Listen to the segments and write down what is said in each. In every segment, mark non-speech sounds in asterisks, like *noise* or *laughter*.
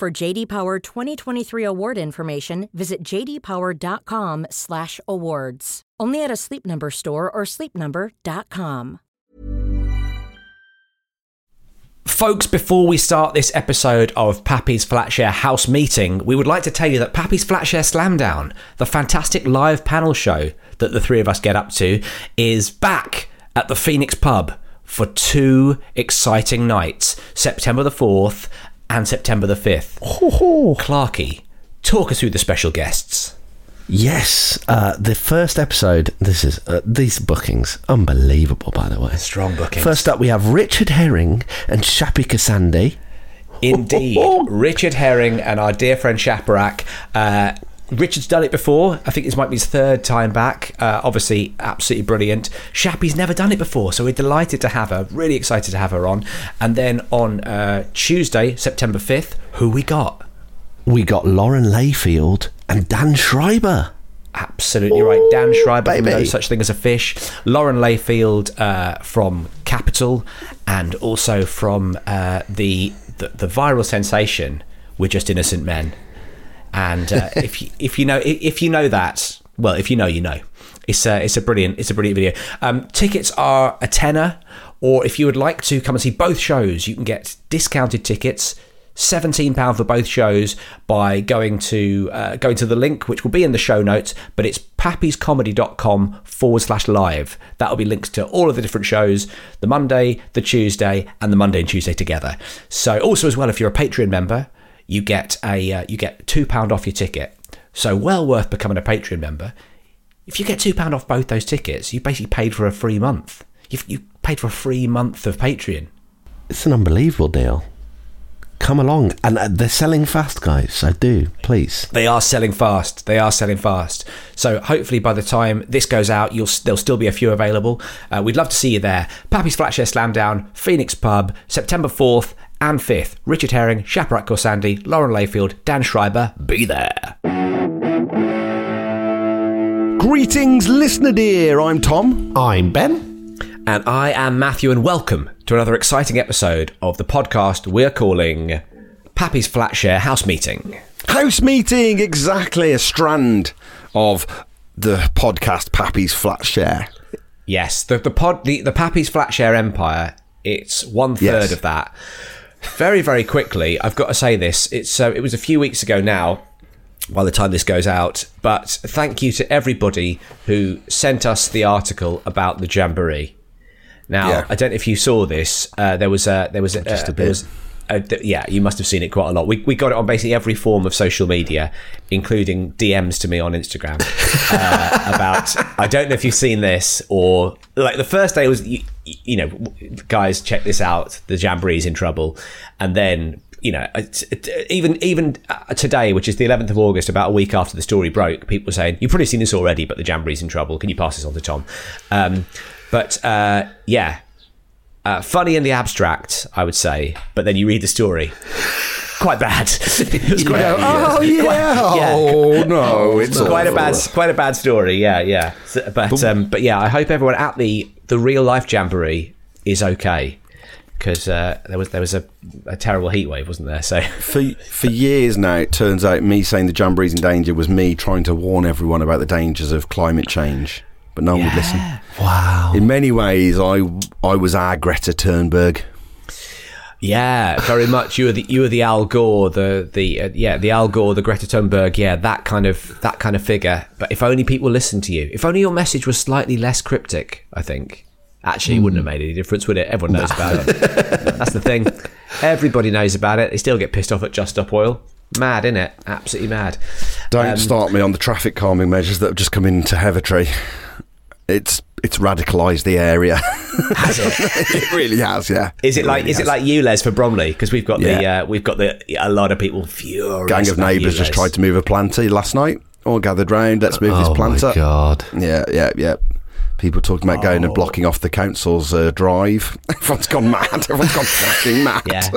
For JD Power 2023 award information, visit jdpower.com/awards. Only at a Sleep Number store or sleepnumber.com. Folks, before we start this episode of Pappy's Flatshare House Meeting, we would like to tell you that Pappy's Flatshare Slamdown, the fantastic live panel show that the three of us get up to, is back at the Phoenix Pub for two exciting nights September the 4th and September the 5th. Clarky, talk us through the special guests. Yes, uh, the first episode. This is uh, these bookings, unbelievable. By the way, Strong bookings. First up, we have Richard Herring and Shappi Khorsandi. Indeed. *laughs* Richard Herring and our dear friend Shaparak. Uh, Richard's done it before. I think this might be his third time back. Uh, obviously, absolutely brilliant. Shappi's never done it before, so we're delighted to have her. Really excited to have her on. And then on uh, Tuesday, September 5th, who we got? We got Lauren Layfield and Dan Schreiber. Absolutely right. Dan Schreiber from baby. No Such Thing as a Fish. Lauren Layfield uh, from Capital and also from uh, the, the the viral sensation We're Just Innocent Men. And uh, *laughs* if you, if you know if you know that, well, if you know, you know. It's a, it's a brilliant it's a brilliant video. Um, tickets are a tenner, or if you would like to come and see both shows, you can get discounted tickets. Seventeen pound for both shows by going to uh, going to the link which will be in the show notes, but it's pappyscomedy.com forward slash live. That'll be links to all of the different shows, the Monday, the Tuesday, and the Monday and Tuesday together. So also as well, if you're a Patreon member, you get a uh, you get two pound off your ticket. So well worth becoming a Patreon member. If you get two pound off both those tickets, you basically paid for a free month. You've you paid for a free month of Patreon. It's an unbelievable deal. Come along, and uh, they're selling fast, guys. So do please. They are selling fast. They are selling fast. So hopefully by the time this goes out, you'll there'll still be a few available. Uh, we'd love to see you there. Pappy's Flatshare Slamdown, Phoenix Pub, September fourth and fifth. Richard Herring, Shaparak Khorsandi, Lauren Layfield, Dan Schreiber. Be there. Greetings, listener dear. I'm Tom. I'm Ben. And I am Matthew, and welcome to another exciting episode of the podcast we're calling Pappy's Flatshare House Meeting. House meeting, exactly a strand of the podcast Pappy's Flatshare. Yes, the the pod the, the Pappy's Flatshare Empire. It's one third Yes. of that. Very very quickly, I've got to say this. It's uh, it was a few weeks ago now. By the time this goes out, but thank you to everybody who sent us the article about the jamboree. Now, Yeah. I don't know if you saw this. Uh, there was a there was a, Just a uh, there was uh, th- yeah, you must have seen it quite a lot. We, we got it on basically every form of social media, including DMs to me on Instagram uh, *laughs* about. I don't know if you've seen this or like the first day was you, you know guys check this out. The jamboree's in trouble, and then you know even even uh, today, which is the 11th of August, about a week after the story broke, people were saying you've probably seen this already, but the jamboree's in trouble. Can you pass this on to Tom? Um, but uh, yeah, uh, funny in the abstract, I would say, but then you read the story, quite bad. *laughs* it was quite, Oh *laughs* yeah. yeah. Oh no, it's it's quite a bad, quite a bad story. Yeah, yeah. So- but um, but yeah, I hope everyone at the the real life jamboree is okay because uh, there was there was a, a terrible heat wave, wasn't there? So *laughs* For for years now, it turns out me saying the jamboree's in danger was me trying to warn everyone about the dangers of climate change, but no one would listen. Wow. In many ways, I I was our Greta Thunberg. yeah, very much. You were the you were the Al Gore, the the uh, yeah the Al Gore, the Greta Thunberg, yeah that kind of that kind of figure. But if only people listened to you, if only your message was slightly less cryptic, I think. Actually, it wouldn't have made any difference, would it? Everyone knows about it. That's the thing. Everybody knows about it. They still get pissed off at Just Stop Oil. Mad, innit? Absolutely mad. Don't Um, start me on the traffic calming measures that have just come into Hither Green. It's it's radicalised the area. *laughs* Has it? it really has, yeah. Is it like really is it like you, Les, for Bromley? Because we've got the uh, we've got the a lot of people furious. gang of neighbours just tried to move a planter last night? All gathered round. Let's move this oh planter. my god. Yeah, yeah, yeah. People talking about going Oh. and blocking off the council's uh, drive. *laughs* Everyone's gone mad. Everyone's gone fucking *laughs* mad. Yeah,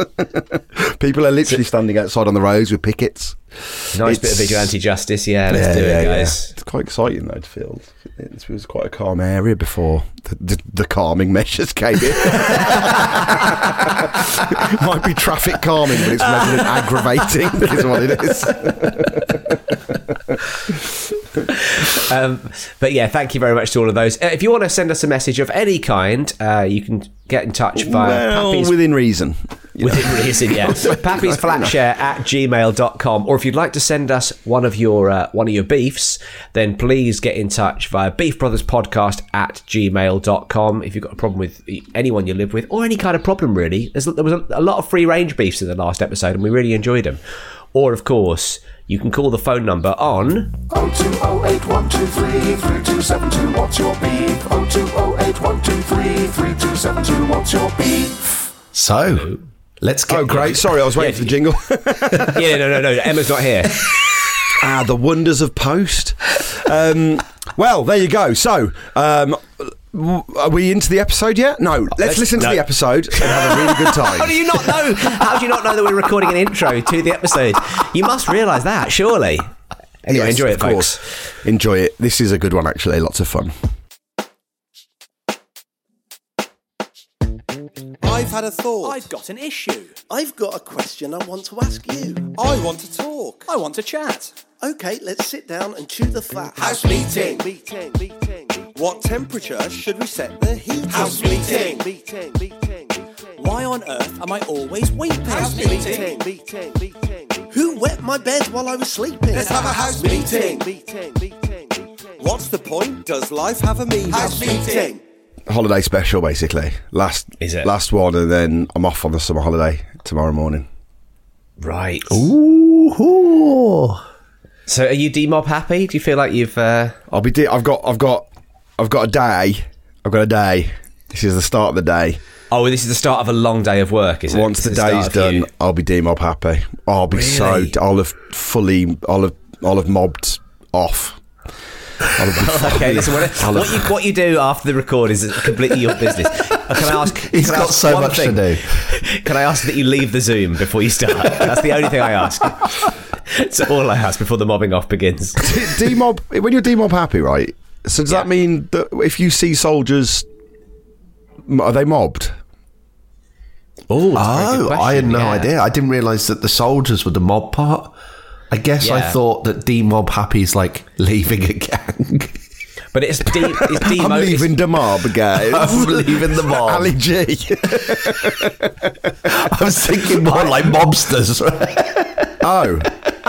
*laughs* People are literally standing outside on the roads with pickets. nice bit of vigilante justice. Yeah, let's do it, guys. It's quite exciting, though, to feel. It was quite a calm area before the, the, the calming measures came in. Might be traffic calming, but it's resident aggravating, is what it is. Um, but yeah, thank you very much to all of those. Uh, if you want to send us a message of any kind, uh, you can get in touch via well, Pappy's within reason. you *laughs* know. Within reason, yeah. *laughs* Pappy's Flatshare at gmail.com. Or if you'd like to send us one of your uh, one of your beefs, then please get in touch via beefbrotherspodcast at gmail.com. If you've got a problem with anyone you live with, or any kind of problem really. There's, there was a, a lot of free range beefs in the last episode, and we really enjoyed them. Or, of course, you can call the phone number on 0208123 what's your beef 0208123 what's your beef So, let's get. Oh, great. Sorry, I was waiting for the jingle. *laughs* Yeah, no, no, no. Emma's not here. *laughs* ah, the wonders of post. Um, well, there you go. So, um, w- are we into the episode yet? No. Oh, let's, let's- listen to the episode and have a really good *laughs* time. How do you not know? How do you not know that we're recording an intro to the episode? You must realise that, surely. Anyway, Yes, enjoy it, of folks. course. Enjoy it. This is a good one, actually. Lots of fun. I've had a thought. I've got an issue. I've got a question I want to ask you. I want to talk. I want to chat. Okay, let's sit down and chew the fat. House meeting. Meeting, meeting, meeting. What temperature should we set the heat? House meeting, meeting, meeting, meeting. Why on earth am I always weeping? House meeting, meeting, meeting. Who wet my bed while I was sleeping? Let's have a house meeting. Meeting, meeting, meeting. What's the point? Does life have a meaning? House meeting. Holiday special, basically. Last Is it? last one, and then I'm off on the summer holiday tomorrow morning. Right. Ooh. So, are you demob happy? Do you feel like you've? Uh, I'll be. De- I've got. I've got. I've got a day. I've got a day. This is the start of the day. oh, this is the start of a long day of work, is it? Once the start day's done, you. I'll be demob happy. I'll be Really? so. I'll have fully. I'll have. I'll have mobbed off. I'll have *laughs* Okay, listen. What, what you what you do after the record is completely your business. Can I ask? *laughs* He's got ask so much to do. *laughs* Can I ask that you leave the Zoom before you start? That's the only thing I ask. It's all I ask before the mobbing off begins. demob when you're demob happy, right? So does that mean that if you see soldiers, are they mobbed? Oh, Oh, I had no idea. I didn't realise that the soldiers were the mob part. I guess I thought that D mob happy is like leaving a gang. But it's de- it's *laughs* demo. I'm leaving the mob, guys. *laughs* I'm leaving the mob. Ali G. *laughs* I was thinking more like mobsters. oh,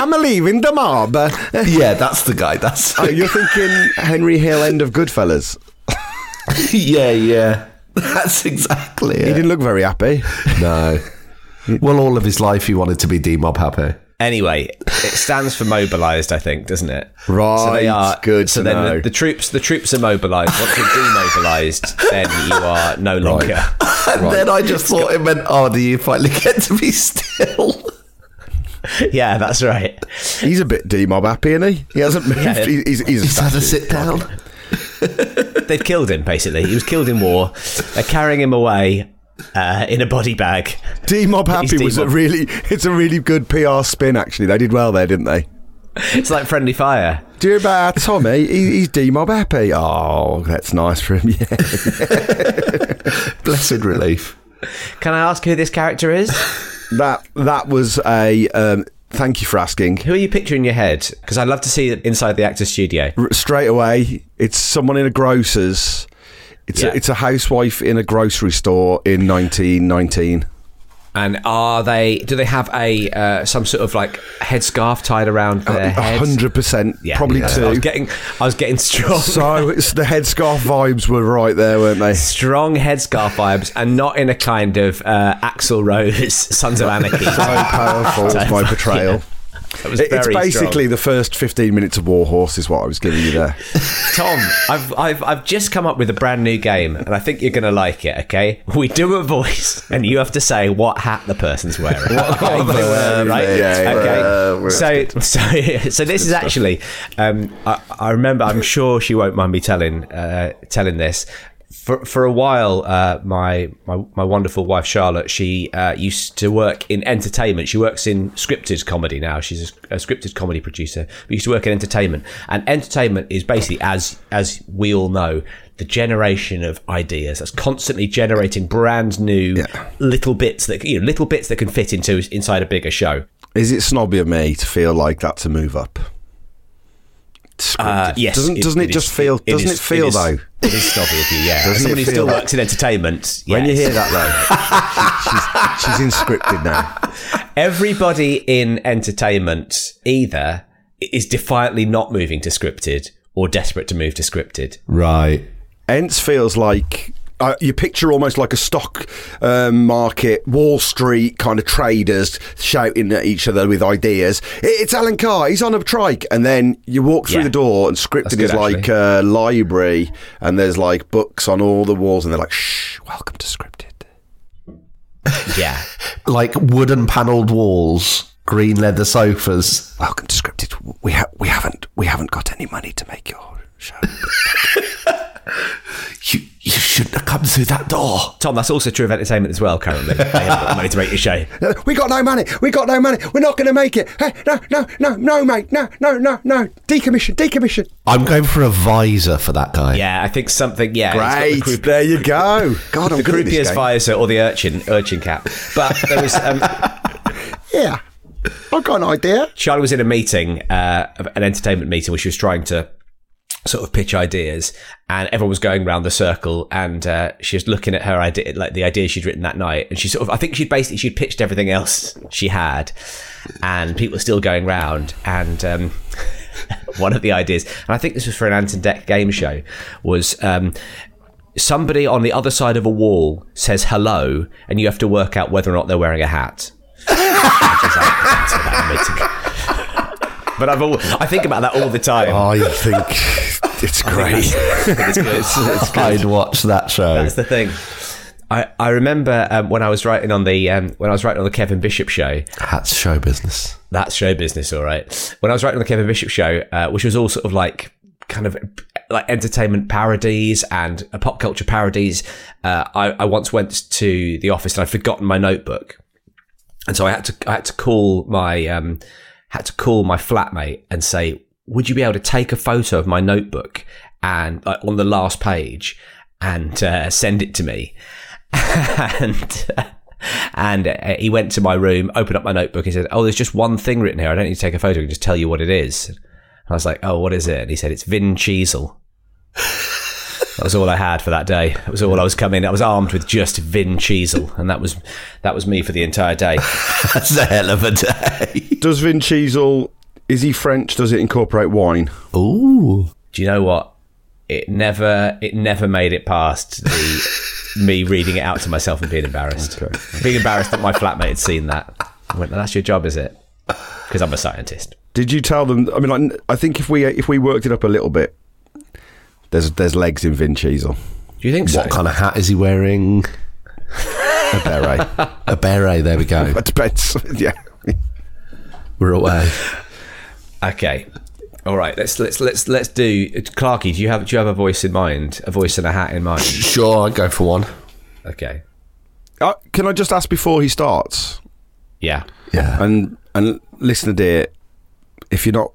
I'm a leaving the mob. *laughs* yeah, that's the guy. That's Oh, you're thinking Henry Hill, end of Goodfellas. *laughs* yeah, yeah. That's exactly He it. didn't look very happy. No. Well, all of his life he wanted to be D mob happy. Anyway, it stands for mobilised, I think, doesn't it? Right, So they are good So to then know. The, the troops, the troops are mobilised. Once you're demobilised, then you are no longer. *laughs* And then I just thought it meant, oh, do you finally get to be still? *laughs* Yeah, that's right. He's a bit demob happy, isn't he? He hasn't *laughs* moved. Yeah. He- He's, he's, He's had a sit down. They've killed him. Basically, he was killed in war. They're carrying him away uh, in a body bag. Demob happy He's was a really. It's a really good PR spin. Actually, they did well there, didn't they? It's like friendly fire. Do you remember our Tommy? He, he's demob happy. Oh, that's nice for him. *laughs* Yeah, Blessed relief. Can I ask who this character is? That that was a. Um, thank you for asking. Who are you picturing in your head? Because I'd love to see it inside the actor's studio. R- straight away, it's someone in a grocer's. It's Yeah. a, it's a housewife in a grocery store in 1919. And are they? Do they have a uh, some sort of like headscarf tied around their A heads? hundred percent, Yeah, probably I two. was getting, I was getting strong. so it's the headscarf vibes were right there, weren't they? strong headscarf vibes, and not in a kind of uh, Axl Rose *laughs* Sons of Anarchy. So powerful *laughs* was my portrayal. That was It- it's basically strong. the first 15 minutes of War Horse, is what I was giving you there. *laughs* Tom, I've, I've, I've just come up with a brand new game, and I think you're going to like it. Okay, we do a voice, and you have to say what hat the person's wearing. Okay? wearing, right? yeah, yeah. okay. Uh, we're- so, *laughs* so, so this is actually. Um, I, I remember. I'm sure she won't mind me telling uh, telling this. For, for a while, uh, my, my my wonderful wife Charlotte, she uh, used to work in entertainment. She works in scripted comedy now. She's a, a scripted comedy producer. But used to work in entertainment, and entertainment is basically, as as we all know, the generation of ideas that's constantly generating brand new little bits that you know, little bits that can fit into inside a bigger show. Is it snobby of me to feel like that's a move up? Uh, yes, Doesn't, doesn't it, just is- feel? doesn't is- it feel is- though? It is snobby of you, yeah. Doesn't it Someone who still that- works in entertainment. When you hear that though, she's, she's in scripted now. everybody in entertainment either is defiantly not moving to scripted or desperate to move to scripted. Right. Ents feels like uh, you picture almost like a stock um, market, Wall Street kind of traders shouting at each other with ideas. It's Alan Carr, he's on a trike. And then you walk through Yeah. the door and scripted good, is like actually. a library and there's like books on all the walls and they're like, shh, welcome to scripted. *laughs* Yeah. Like wooden panelled walls, green leather sofas. Welcome to scripted. We, ha- we, haven't, we haven't got any money to make your show. *laughs* You, you shouldn't have come through that door. Tom, that's also true of entertainment as well, currently. *laughs* They haven't got money to make your show. we got no money. We got no money. We're not going to make it. Hey, no, no, no, no, mate. No, no, no, no. Decommission, decommission. I'm going for a visor for that guy. Yeah, I think something, yeah. Great. the croup- there you go. God, I'm the good croupier's visor or the urchin urchin cap. But there was um, *laughs* Yeah. I've got an idea. Charlie was in a meeting, uh, an entertainment meeting, where she was trying to sort of pitch ideas, and everyone was going around the circle, and uh, she was looking at her idea, like the idea she'd written that night, and she sort of, I think she'd basically she'd pitched everything else she had, and people were still going round, and. Um, *laughs* one of the ideas, and I think this was for an Ant and Dec game show, was um, somebody on the other side of a wall says hello, and you have to work out whether or not they're wearing a hat. Like, that's *laughs* what that meant. but I've all, I think about that all the time. I think it's great. *laughs* It's good. I'd watch that show. That's the thing. I, I remember um, when I was writing on the um, when I was writing on the Kevin Bishop show. That's show business. That's show business, all right. When I was writing on the Kevin Bishop show, uh, which was all sort of like kind of like entertainment parodies and uh, pop culture parodies, uh, I, I once went to the office and I'd forgotten my notebook, and so I had to I had to call my um, had to call my flatmate and say, "Would you be able to take a photo of my notebook and like, on the last page and uh, send it to me?" *laughs* and and uh, he went to my room, opened up my notebook, and said, "Oh, there's just one thing written here. I don't need to take a photo. I can just tell you what it is." And I was like, "Oh, what is it?" And he said, "It's Vin Cheezel." That was all I had for that day. That was all I was coming. I was armed with just Vin Cheezel, and that was that was me for the entire day. *laughs* That's a hell of a day. Does Vin Cheezel, is he French? Does it incorporate wine? Ooh. Do you know what? It never it never made it past the *laughs* me reading it out to myself and being embarrassed. Being embarrassed that my flatmate had seen that. I went, "That's your job, is it?" Because I'm a scientist. Did you tell them? I mean, like, I think if we uh, if we worked it up a little bit, there's there's legs in Vin Cheezel. Do you think so? What kind of hat is he wearing? *laughs* A beret. *laughs* A beret. There we go. It depends. yeah. We're away. Okay. All right. Let's let's let's let's do. Clarky, do you have do you have a voice in mind? A voice and a hat in mind? *laughs* Sure, I'd go for one. Okay. Uh, can I just ask before he starts? Yeah. Yeah. And and listener dear, if you're not,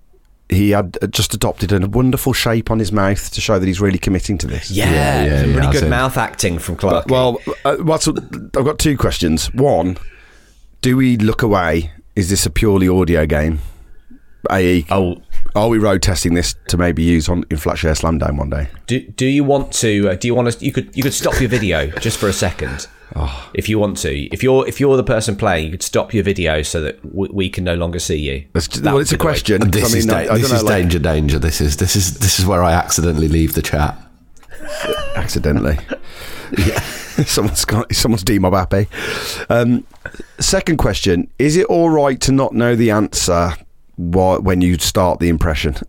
he had just adopted a wonderful shape on his mouth to show that he's really committing to this. Yeah. Yeah, yeah, some yeah, really good see. mouth acting from Clarky. Well, uh, what's, I've got two questions. One, do we look away? Is this a purely audio game? A.e. oh, Are we road testing this to maybe use on in Flatshare Slam Down one day? do do you want to? Uh, do you want to? You could you could stop your video just for a second. Oh. If you want to, if you're if you're the person playing, you could stop your video so that w- we can no longer see you. It's, That well, it's a be the way- question. This I is da- I, I this don't is like, danger, danger. This is this is this is where I accidentally leave the chat. *laughs* accidentally. yeah, *laughs* someone's got someone's demob happy. Um, second question: Is it all right to not know the answer wha- when you start the impression. *laughs*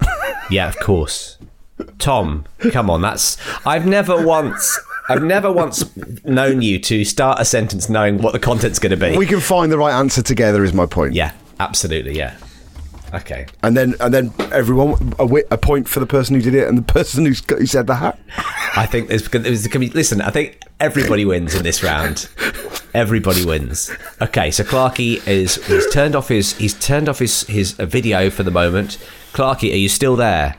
Yeah, of course. Tom, come on, that's I've never once I've never once known you to start a sentence knowing what the content's going to be. we can find the right answer together. Is my point. yeah, absolutely, yeah. Okay. And then and then everyone a, wi- a point for the person who did it and the *laughs* person who's, who said that. I think there's, there's going to be. Listen, I think everybody wins in this round. Everybody wins. Okay, so Clarky is he's turned off his he's turned off his his uh, video for the moment. Clarky, are you still there?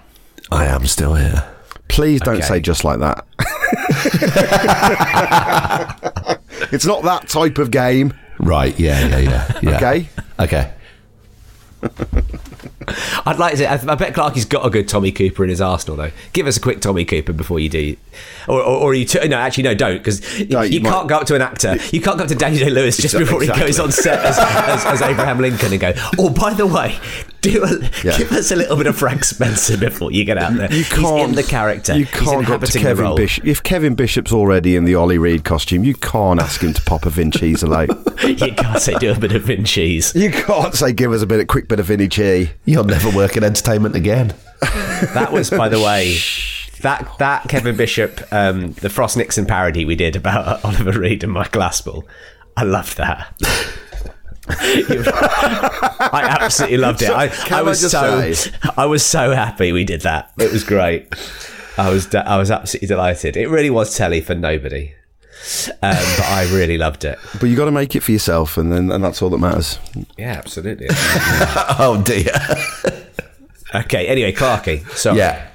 I am still here. Please don't Okay. say just like that. *laughs* it's not that type of game. Right. Yeah. Yeah. Yeah. yeah. Okay. Okay. *laughs* I'd like to. Say, I, I bet Clarky's got a good Tommy Cooper in his arsenal, though. Give us a quick Tommy Cooper before you do, or or, or you t- no, actually no, don't because No, you, you can't go up to an actor. You can't go up to Daniel Lewis just *laughs* Exactly. before he goes on set as, as, as Abraham Lincoln and go. Oh, by the way, *laughs* do a, Yeah. give us a little bit of Frank Spencer before you get out there. You can't. He's in the character. You can't go to Kevin. Bishop. If Kevin Bishop's already in the Ollie Reed costume, you can't ask him to pop a Vin Cheese out. *laughs* you can't say do a bit of Vin cheese. You can't say give us a bit, of quick bit of Vinny Chi. You'll never work in entertainment again. *laughs* That was, by the way, that that Kevin Bishop, um, the Frost Nixon parody we did about Oliver Reed and Michael Aspel. I loved that. *laughs* I absolutely loved it. I, I I was just so say- I was so happy we did that. It was great. I was de- I was absolutely delighted. It really was telly for nobody, um, but I really loved it. But you got to make it for yourself, and then and that's all that matters. Yeah, absolutely. *laughs* Oh dear. okay. Anyway, Clarky. So yeah.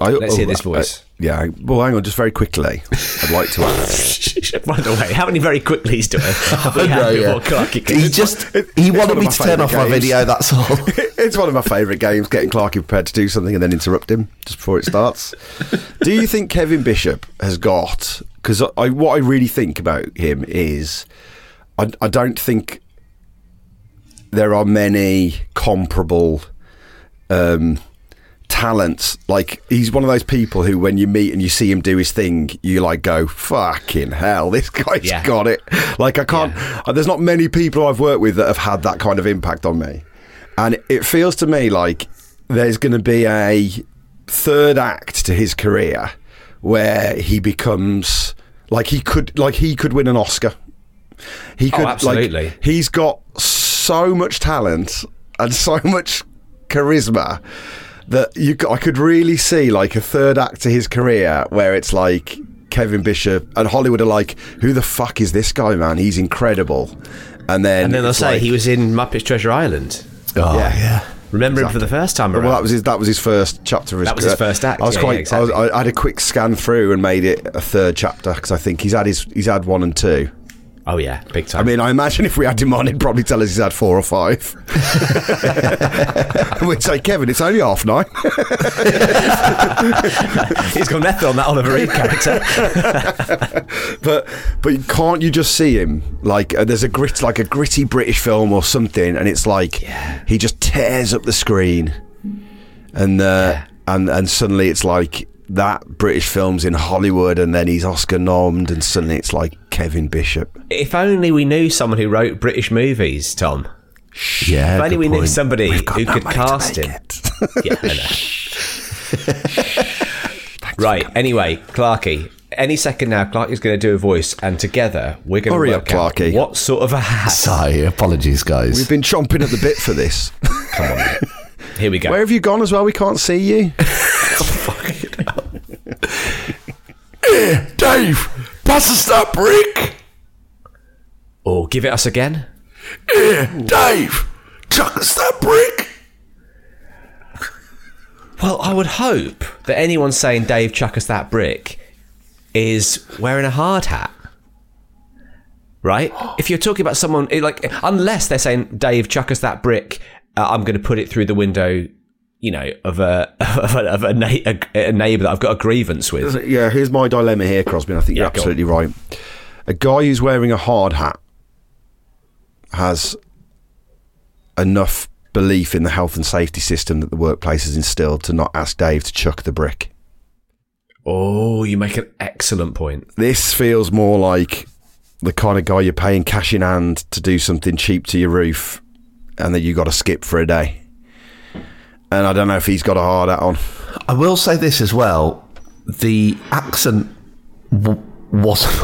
I, Let's hear this voice. uh, yeah. Well, hang on, just very quickly. I'd like to ask. *laughs* By the way, how many very quickly's do have we had before Clarky? He just he wanted me to turn off my video. That's all. *laughs* it's one of my favourite games, getting Clarky prepared to do something and then interrupt him just before it starts. *laughs* do you think Kevin Bishop has got? Because I, what I really think about him is, I, I don't think there are many comparable um, talents. Like he's one of those people who, when you meet and you see him do his thing, you like go, "Fucking hell, this guy's Yeah. got it." Like I can't. uh, There's not many people I've worked with that have had that kind of impact on me, and it feels to me like there's going to be a third act to his career where he becomes like he could like he could win an Oscar. He Oh, could absolutely. like he's got so much talent and *laughs* so much charisma that you c- I could really see like a third act to his career where it's like Kevin Bishop and Hollywood are like, who the fuck is this guy, man? He's incredible. And then and then they'll say like- he was in Muppets Treasure Island. Oh Yeah. yeah. Remember him for the first time around. Well, that was his. That was his first chapter. Of his That was his first act, I was yeah, quite. yeah, exactly. I, was, I had a quick scan through and made it a third chapter because I think he's had his. He's had one and two. Oh yeah, big time. I mean, I imagine if we had him on, he'd probably tell us he's had four or five. *laughs* and we'd say, Kevin, it's only half nine. *laughs* he's got method on that Oliver Reed character. *laughs* but but can't you just see him like uh, there's a grit like a gritty British film or something, and it's like he just tears up the screen, and uh, and and suddenly it's like that British film's in Hollywood, and then he's Oscar nommed, and suddenly it's like Kevin Bishop. if only we knew someone who wrote British movies, Tom. Yeah. If only good we knew somebody who no could cast him. it. *laughs* Yeah, I know. *laughs* right. Anyway, Clarky. Any second now, Clarky's going to do a voice, and together we're going to work up, out Clarky. what sort of a hat. Sorry, apologies, guys. We've been chomping at the bit for this. *laughs* Come on, mate. here we go. Where have you gone as well? We can't see you. Dave, pass us that brick. or give it us again. Here, Dave, chuck us that brick. Well, I would hope that anyone saying Dave chuck us that brick is wearing a hard hat. Right? If you're talking about someone like unless they're saying Dave chuck us that brick, uh, I'm going to put it through the window, you know, of a *laughs* of a, of a, na- a, a neighbor that I've got a grievance with. Yeah, here's my dilemma here, Crosby. I think Yeah, you're absolutely right. A guy who's wearing a hard hat has enough belief in the health and safety system that the workplace has instilled to not ask Dave to chuck the brick. Oh, you make an excellent point. This feels more like the kind of guy you're paying cash in hand to do something cheap to your roof and that you got to skip for a day. And I don't know if he's got a hard hat on. I will say this as well: the accent w- wasn't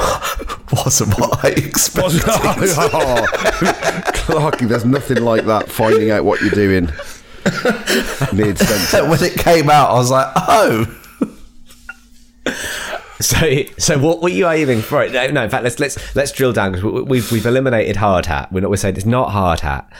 *laughs* wasn't what I expected. *laughs* oh, Clarky, there's nothing like that. Finding out what you're doing mid sentence. *laughs* when it came out, I was like, "Oh, So, so what were you aiming for? No, no. In fact, let's let's let's drill down because we, we've we've eliminated hard hat. We're not. We're saying it's not hard hat.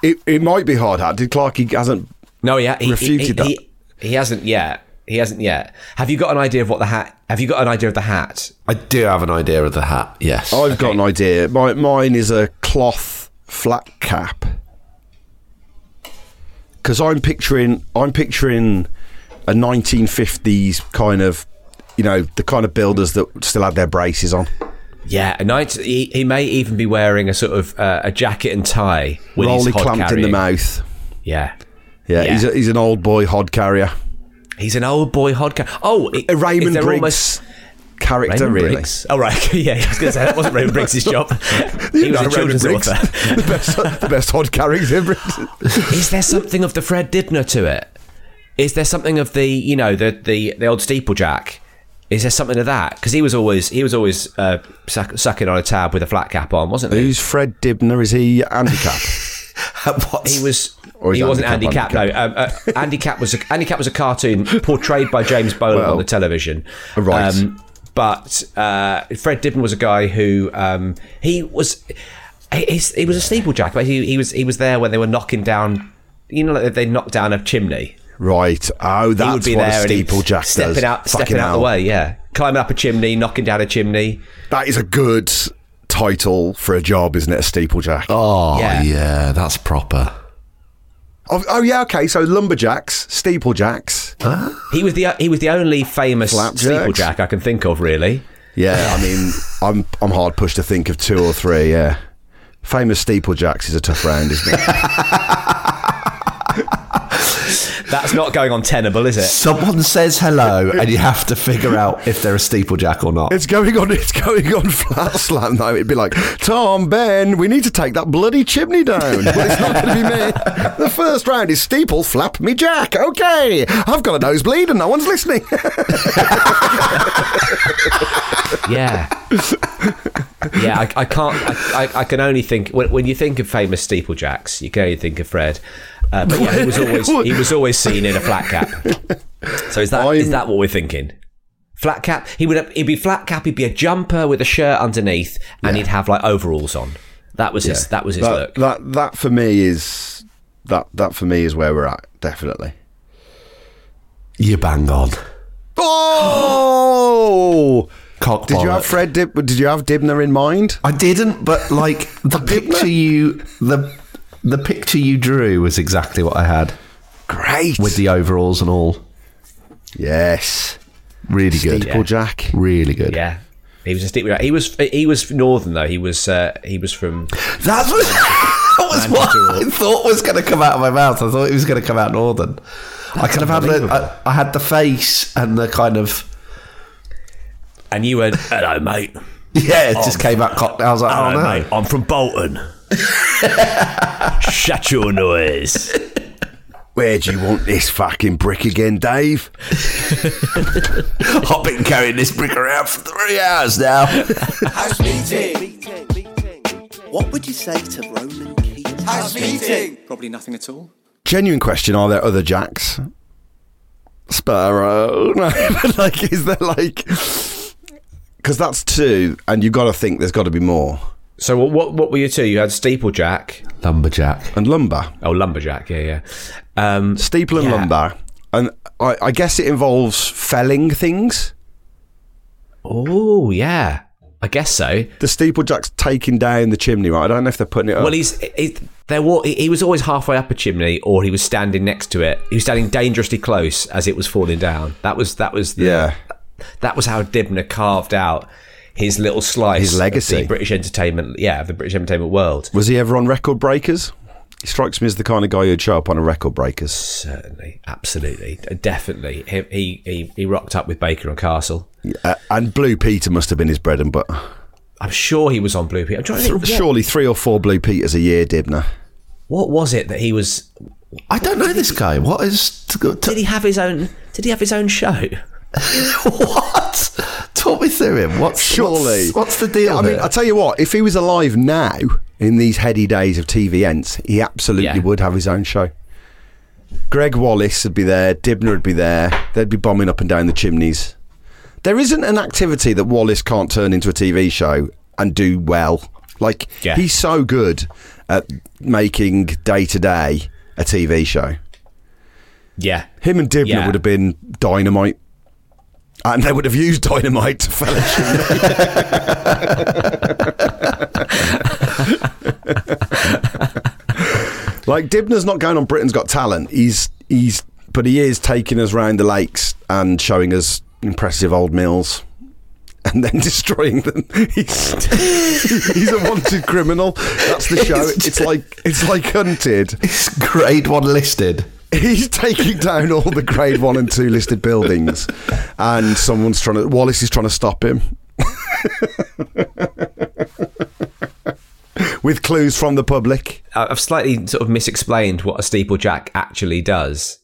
It, it might be hard hat. Did Clarky hasn't? No, yeah, he, Refuted he, he, he, he hasn't yet. He hasn't yet. Have you got an idea of what the hat? Have you got an idea of the hat? I do have an idea of the hat." Yes, I've got an idea. My, mine is a cloth flat cap. Because I'm picturing, I'm picturing a 1950s kind of, you know, the kind of builders that still had their braces on, Yeah, a night. He, he may even be wearing a sort of uh, a jacket and tie with his rolly hod clamped in the mouth. Yeah, Yeah, Yeah. he's a, he's an old boy hod carrier. he's an old boy hod carrier. Oh, it, Raymond Briggs almost- character, Raymond really. Briggs. Oh right, *laughs* yeah. I was going to say that wasn't Raymond Briggs' *laughs* job. he was a children's Briggs. author. *laughs* the best, the best carriers ever. Is there something of the Fred Dibnah to it? Is there something of the you know the the, the old steeplejack? Is there something of that? Because he was always he was always uh, suck, sucking on a tab with a flat cap on, wasn't he? Who's Fred Dibnah? Is he handicap? What's- He was. Or is he wasn't Andy Handicap Cap. No, um, uh, Andy Capp was a, Andy Capp was a cartoon *laughs* portrayed by James Bolam Well, on the television. right. Um, but uh, Fred Dibnah was a guy who um, he was. He, he was a steeplejack, but he, he was he was there when they were knocking down. You know, like they knocked down a chimney. right. Oh, he would that's be what there a and he- steeplejack stepping does. out, Fucking stepping out the way. Yeah, climbing up a chimney, knocking down a chimney. That is a good title for a job, isn't it? A steeplejack. oh Yeah. yeah. that's proper. Oh, oh, yeah, okay. So lumberjacks, steeplejacks. He was the he was the only famous Flapjacks? steeplejack I can think of, really. Yeah, I mean, I'm I'm hard pushed to think of two or three. Yeah, famous steeplejacks is a tough round, isn't it? *laughs* That's not going on Tenable, is it? Someone says hello, and you have to figure out if they're a steeplejack or not. it's going on. It's going on flat slam though. It'd be like Tom, Ben, we need to take that bloody chimney down. But it's not going to be me. The first round is steeple flap me jack. Okay, I've got a nosebleed and no one's listening. *laughs* Yeah. yeah, I, I can't. I, I, I can only think when, when you think of famous steeplejacks, you can only think of Fred. Uh, but yeah, he was always *laughs* he was always seen in a flat cap. So is that is I'm- that what we're thinking? Flat cap. He would he'd be flat cap. He'd be a jumper with a shirt underneath, and he'd have like overalls on. That was his. That was his that, look. That that for me is that that for me is where we're at. Definitely. You bang on. Oh. *gasps* Cock Did you have. Fred? Dib- did you have Dibnah in mind? I didn't, but like the *laughs* picture you the the picture you drew was exactly what I had Great. with the overalls and all. yes, Really good. Steeplejack. Really good. yeah, he was a steeplejack. He was he was northern though. He was uh, he was from That's what, that was *laughs* what I thought was going to come out of my mouth. I thought it was going to come out northern. I could have had the I, I had the face and the kind of and you went hello mate. *laughs* yeah. It just came out cocked. I was like, oh no. I'm from Bolton. Shut your noise. Where do you want this fucking brick again, Dave? I've been carrying this brick around for three hours now. House meeting. Meeting, meeting. What would you say to Ronan Keating? House meeting. Probably nothing at all. Genuine question: Are there other Jacks? Sparrow. *laughs* No, like, is there like? Because that's two, and you've got to think there's got to be more. So what, what what were you two? You had steeplejack. Lumberjack. And lumber, Oh, lumberjack. Yeah, yeah. Um, steeple and Yeah. lumber, and I, I guess it involves felling things. oh, yeah. I guess so. The steeplejack's taking down the chimney, right? I don't know if they're putting it up. Well, he's he's there. wa- He he was always halfway up a chimney, or he was standing next to it. He was standing dangerously close as it was falling down. That was that was the, yeah. That was how Dibnah carved out his little slice, His of legacy. the British entertainment. Yeah, the British entertainment world. Was he ever on Record Breakers? He strikes me as the kind of guy who'd show up on a Record Breakers. Certainly, absolutely, definitely. He he he, he rocked up with Baker and Castle. Uh, and Blue Peter must have been his bread and butter. I'm sure he was on Blue Peter. I'm trying to think, Surely three or four Blue Peters a year, Dibnah. What was it that he was? I don't know this guy. What is? To, to, Did he have his own? Did he have his own show? *laughs* what? Talk me through him. What's Surely. What's, what's the deal? I mean, here? I tell you what, if he was alive now in these heady days of TV ents, he absolutely Yeah. would have his own show. Gregg Wallace would be there, Dibnah would be there, they'd be bombing up and down the chimneys. There isn't an activity that Wallace can't turn into a TV show and do well. Like, Yeah. he's so good at making day to day a TV show. Yeah. Him and Dibnah Yeah. would have been dynamite. And they would have used dynamite *laughs* to fell like Dibnah's not going on Britain's Got Talent. He's he's but he is taking us round the lakes and showing us impressive old mills. And then *laughs* destroying them. He's, he's a wanted criminal. That's the show. It's It's like it's like hunted. it's grade one listed. *laughs* He's taking down all the grade one and two listed buildings, and someone's trying to. Wallace is trying to stop him *laughs* with clues from the public. I've slightly sort of misexplained what a steeplejack actually does,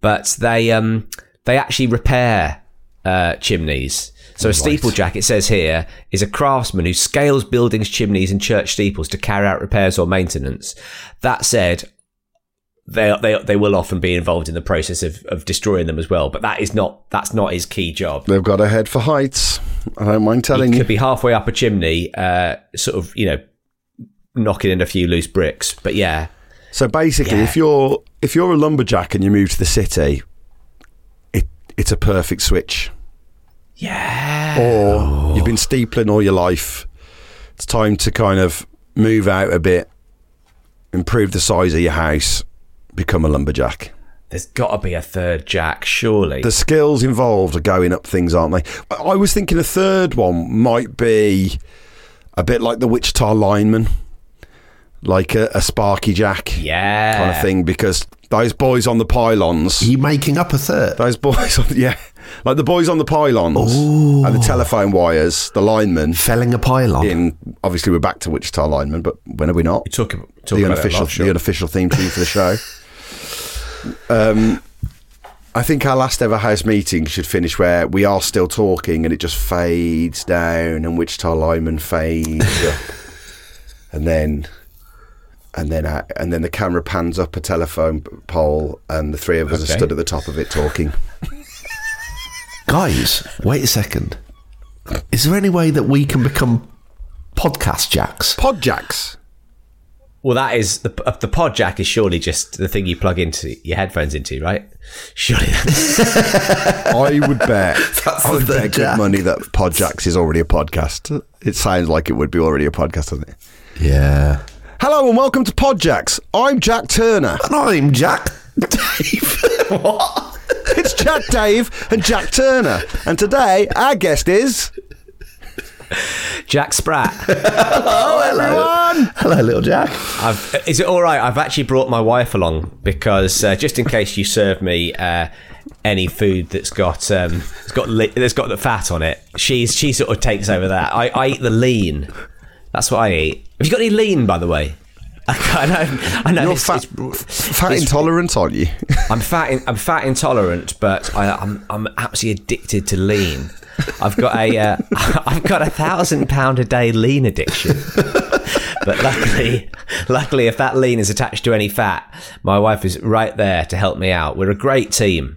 but they um they actually repair uh, chimneys. So a steeplejack, it says here, is a craftsman who scales buildings, chimneys, and church steeples to carry out repairs or maintenance. That said, they they they will often be involved in the process of, of destroying them as well. But that is not that's not his key job. They've got a head for heights. I don't mind telling He you. could be halfway up a chimney, uh, sort of you know, knocking in a few loose bricks. But yeah, So basically, Yeah. if you're if you're a lumberjack and you move to the city, it it's a perfect switch. yeah. or you've been steepling all your life. It's time to kind of move out a bit, improve the size of your house, become a lumberjack. There's got to be a third Jack, surely. The skills involved are going up things, aren't they? I I was thinking a third one might be a bit like the Wichita lineman, like a, a Sparky Jack yeah. kind of thing, because those boys on the pylons. Are you making up a third? Those boys, on, *laughs* yeah, like the boys on the pylons and the telephone wires, the linemen. Felling a pylon. in obviously we're back to Wichita lineman, but when are we not? You talk, talk the about it a unofficial lot, sure. the unofficial theme tune for the show. *laughs* um, I think our last ever house meeting should finish where we are still talking and it just fades down and Wichita Lineman fades up, and then. And then, uh, and then the camera pans up a telephone pole, and the three of us Okay. are stood at the top of it talking. Guys, wait a second. Is there any way that we can become podcast jacks? Podjacks. Well, that is the uh, the pod jack is surely just the thing you plug into your headphones into, right? *laughs* Surely that's *laughs* I would bet. *laughs* That's I would the bet good money that Podjacks is already a podcast. It sounds like it would be already a podcast, doesn't it? Yeah. Hello and welcome to Podjacks. I'm Jack Turner. And I'm Jack Dave. what? It's Jack Dave and Jack Turner. And today our guest is Jack Spratt. Oh, *laughs* hello. Hello, little Jack. I've, is it all right? I've actually brought my wife along because uh, just in case you serve me uh, any food that's got um, it's got li- that's got the fat on it, she's she sort of takes over that. I, I eat the lean. That's what I eat. Have you got any lean, by the way? *laughs* I know. I know. You're it's- fat, it's- fat it's- intolerant, aren't you? I'm fat. In, I'm fat intolerant, but I, I'm I'm absolutely addicted to lean. I've got a uh, *laughs* I've got a thousand pound a day lean addiction. But luckily, luckily, if that lean is attached to any fat, my wife is right there to help me out. We're a great team.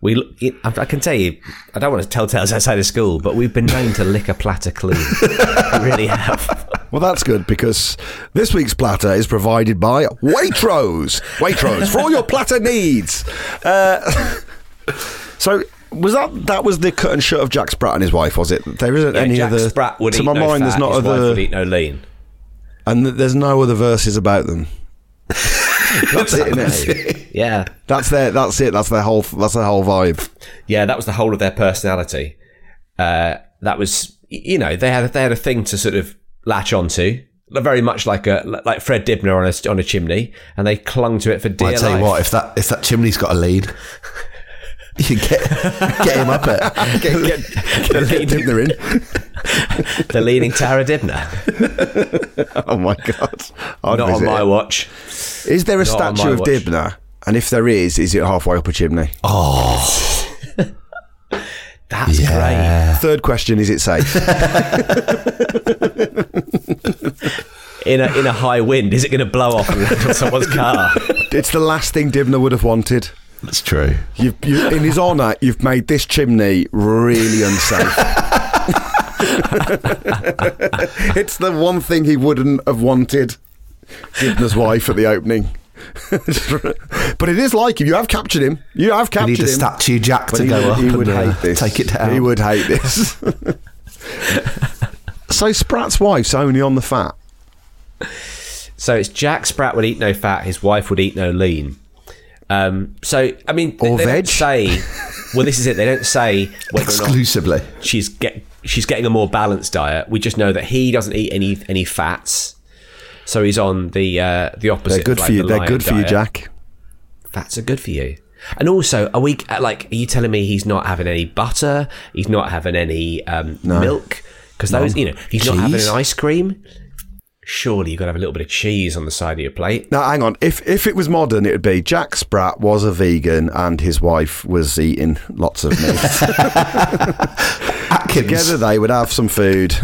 We, I can tell you, I don't want to tell tales outside of school, but we've been known to lick a platter clean. we really have. Well, that's good because this week's platter is provided by Waitrose. Waitrose for all your platter needs. Uh, *laughs* so. Was that that was the cut and shut of Jack Spratt and his wife? Was it? There isn't Yeah, any Jack other. Spratt would to eat my no mind, fat, there's not his wife other, would eat no lean. and th- there's no other verses about them. *laughs* that's it, innit? Yeah, That's their. That's it. That's their whole. That's their whole vibe. yeah, that was the whole of their personality. Uh, that was, you know, they had they had a thing to sort of latch onto, very much like a like Fred Dibnah on a on a chimney, and they clung to it for dear I tell life. you what, if that if that chimney's got a lead, *laughs* you can get get him up it. *laughs* get, get the Dip they're in. *laughs* the Leaning Tower of Dibnah. Oh my god! I'd Not on my watch. Is there a Not statue of watch. Dibnah? And if there is, is it halfway up a chimney? Oh. That's great. Third question: Is it safe? In a in a high wind, is it going to blow off and land on someone's car? it's the last thing Dibnah would have wanted. That's true. You've, you, in his honour, you've made this chimney really unsafe. *laughs* it's the one thing he wouldn't have wanted. Dibnah's wife at the opening. *laughs* but it is like him. You have captured him. You have We captured need a statue Jack But to go would- up he and would uh, this. take it down. He would hate this. *laughs* so Sprat's wife's only on the fat. So it's Jack Sprat would eat no fat, his wife would eat no lean. Um, so I mean, they, Or they don't veg. say. Well, this is it. They don't say *laughs* whether exclusively. she's get she's getting a more balanced diet. We just know that he doesn't eat any any fats, so he's on the uh, the opposite. They're good like, for you. the They're good for you. Jack. Fats are good for you. And also, are we like? Are you telling me he's not having any butter? He's not having any um, milk? Because those, you know, he's not having an ice cream. Surely you've got to have a little bit of cheese on the side of your plate. Now, hang on. If if it was modern, it would be Jack Sprat was a vegan and his wife was eating lots of meat. *laughs* Together, they would have some food. *laughs*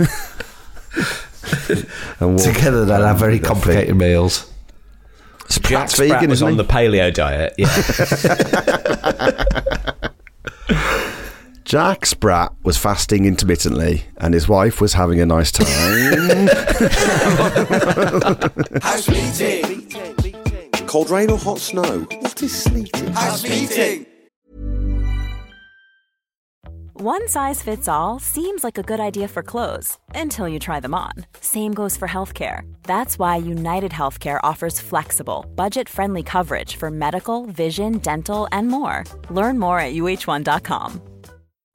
and Together they'd have very with their complicated meals. feet. Jack Sprat's Sprat vegan, was isn't on he? the paleo diet. Yeah. *laughs* Jack Sprat was fasting intermittently, and his wife was having a nice time. *laughs* House meeting. Cold rain or hot snow? What is sleeting? House meeting. One size fits all seems like a good idea for clothes until you try them on. Same goes for healthcare. That's why United Healthcare offers flexible, budget friendly coverage for medical, vision, dental, and more. Learn more at uh1.com.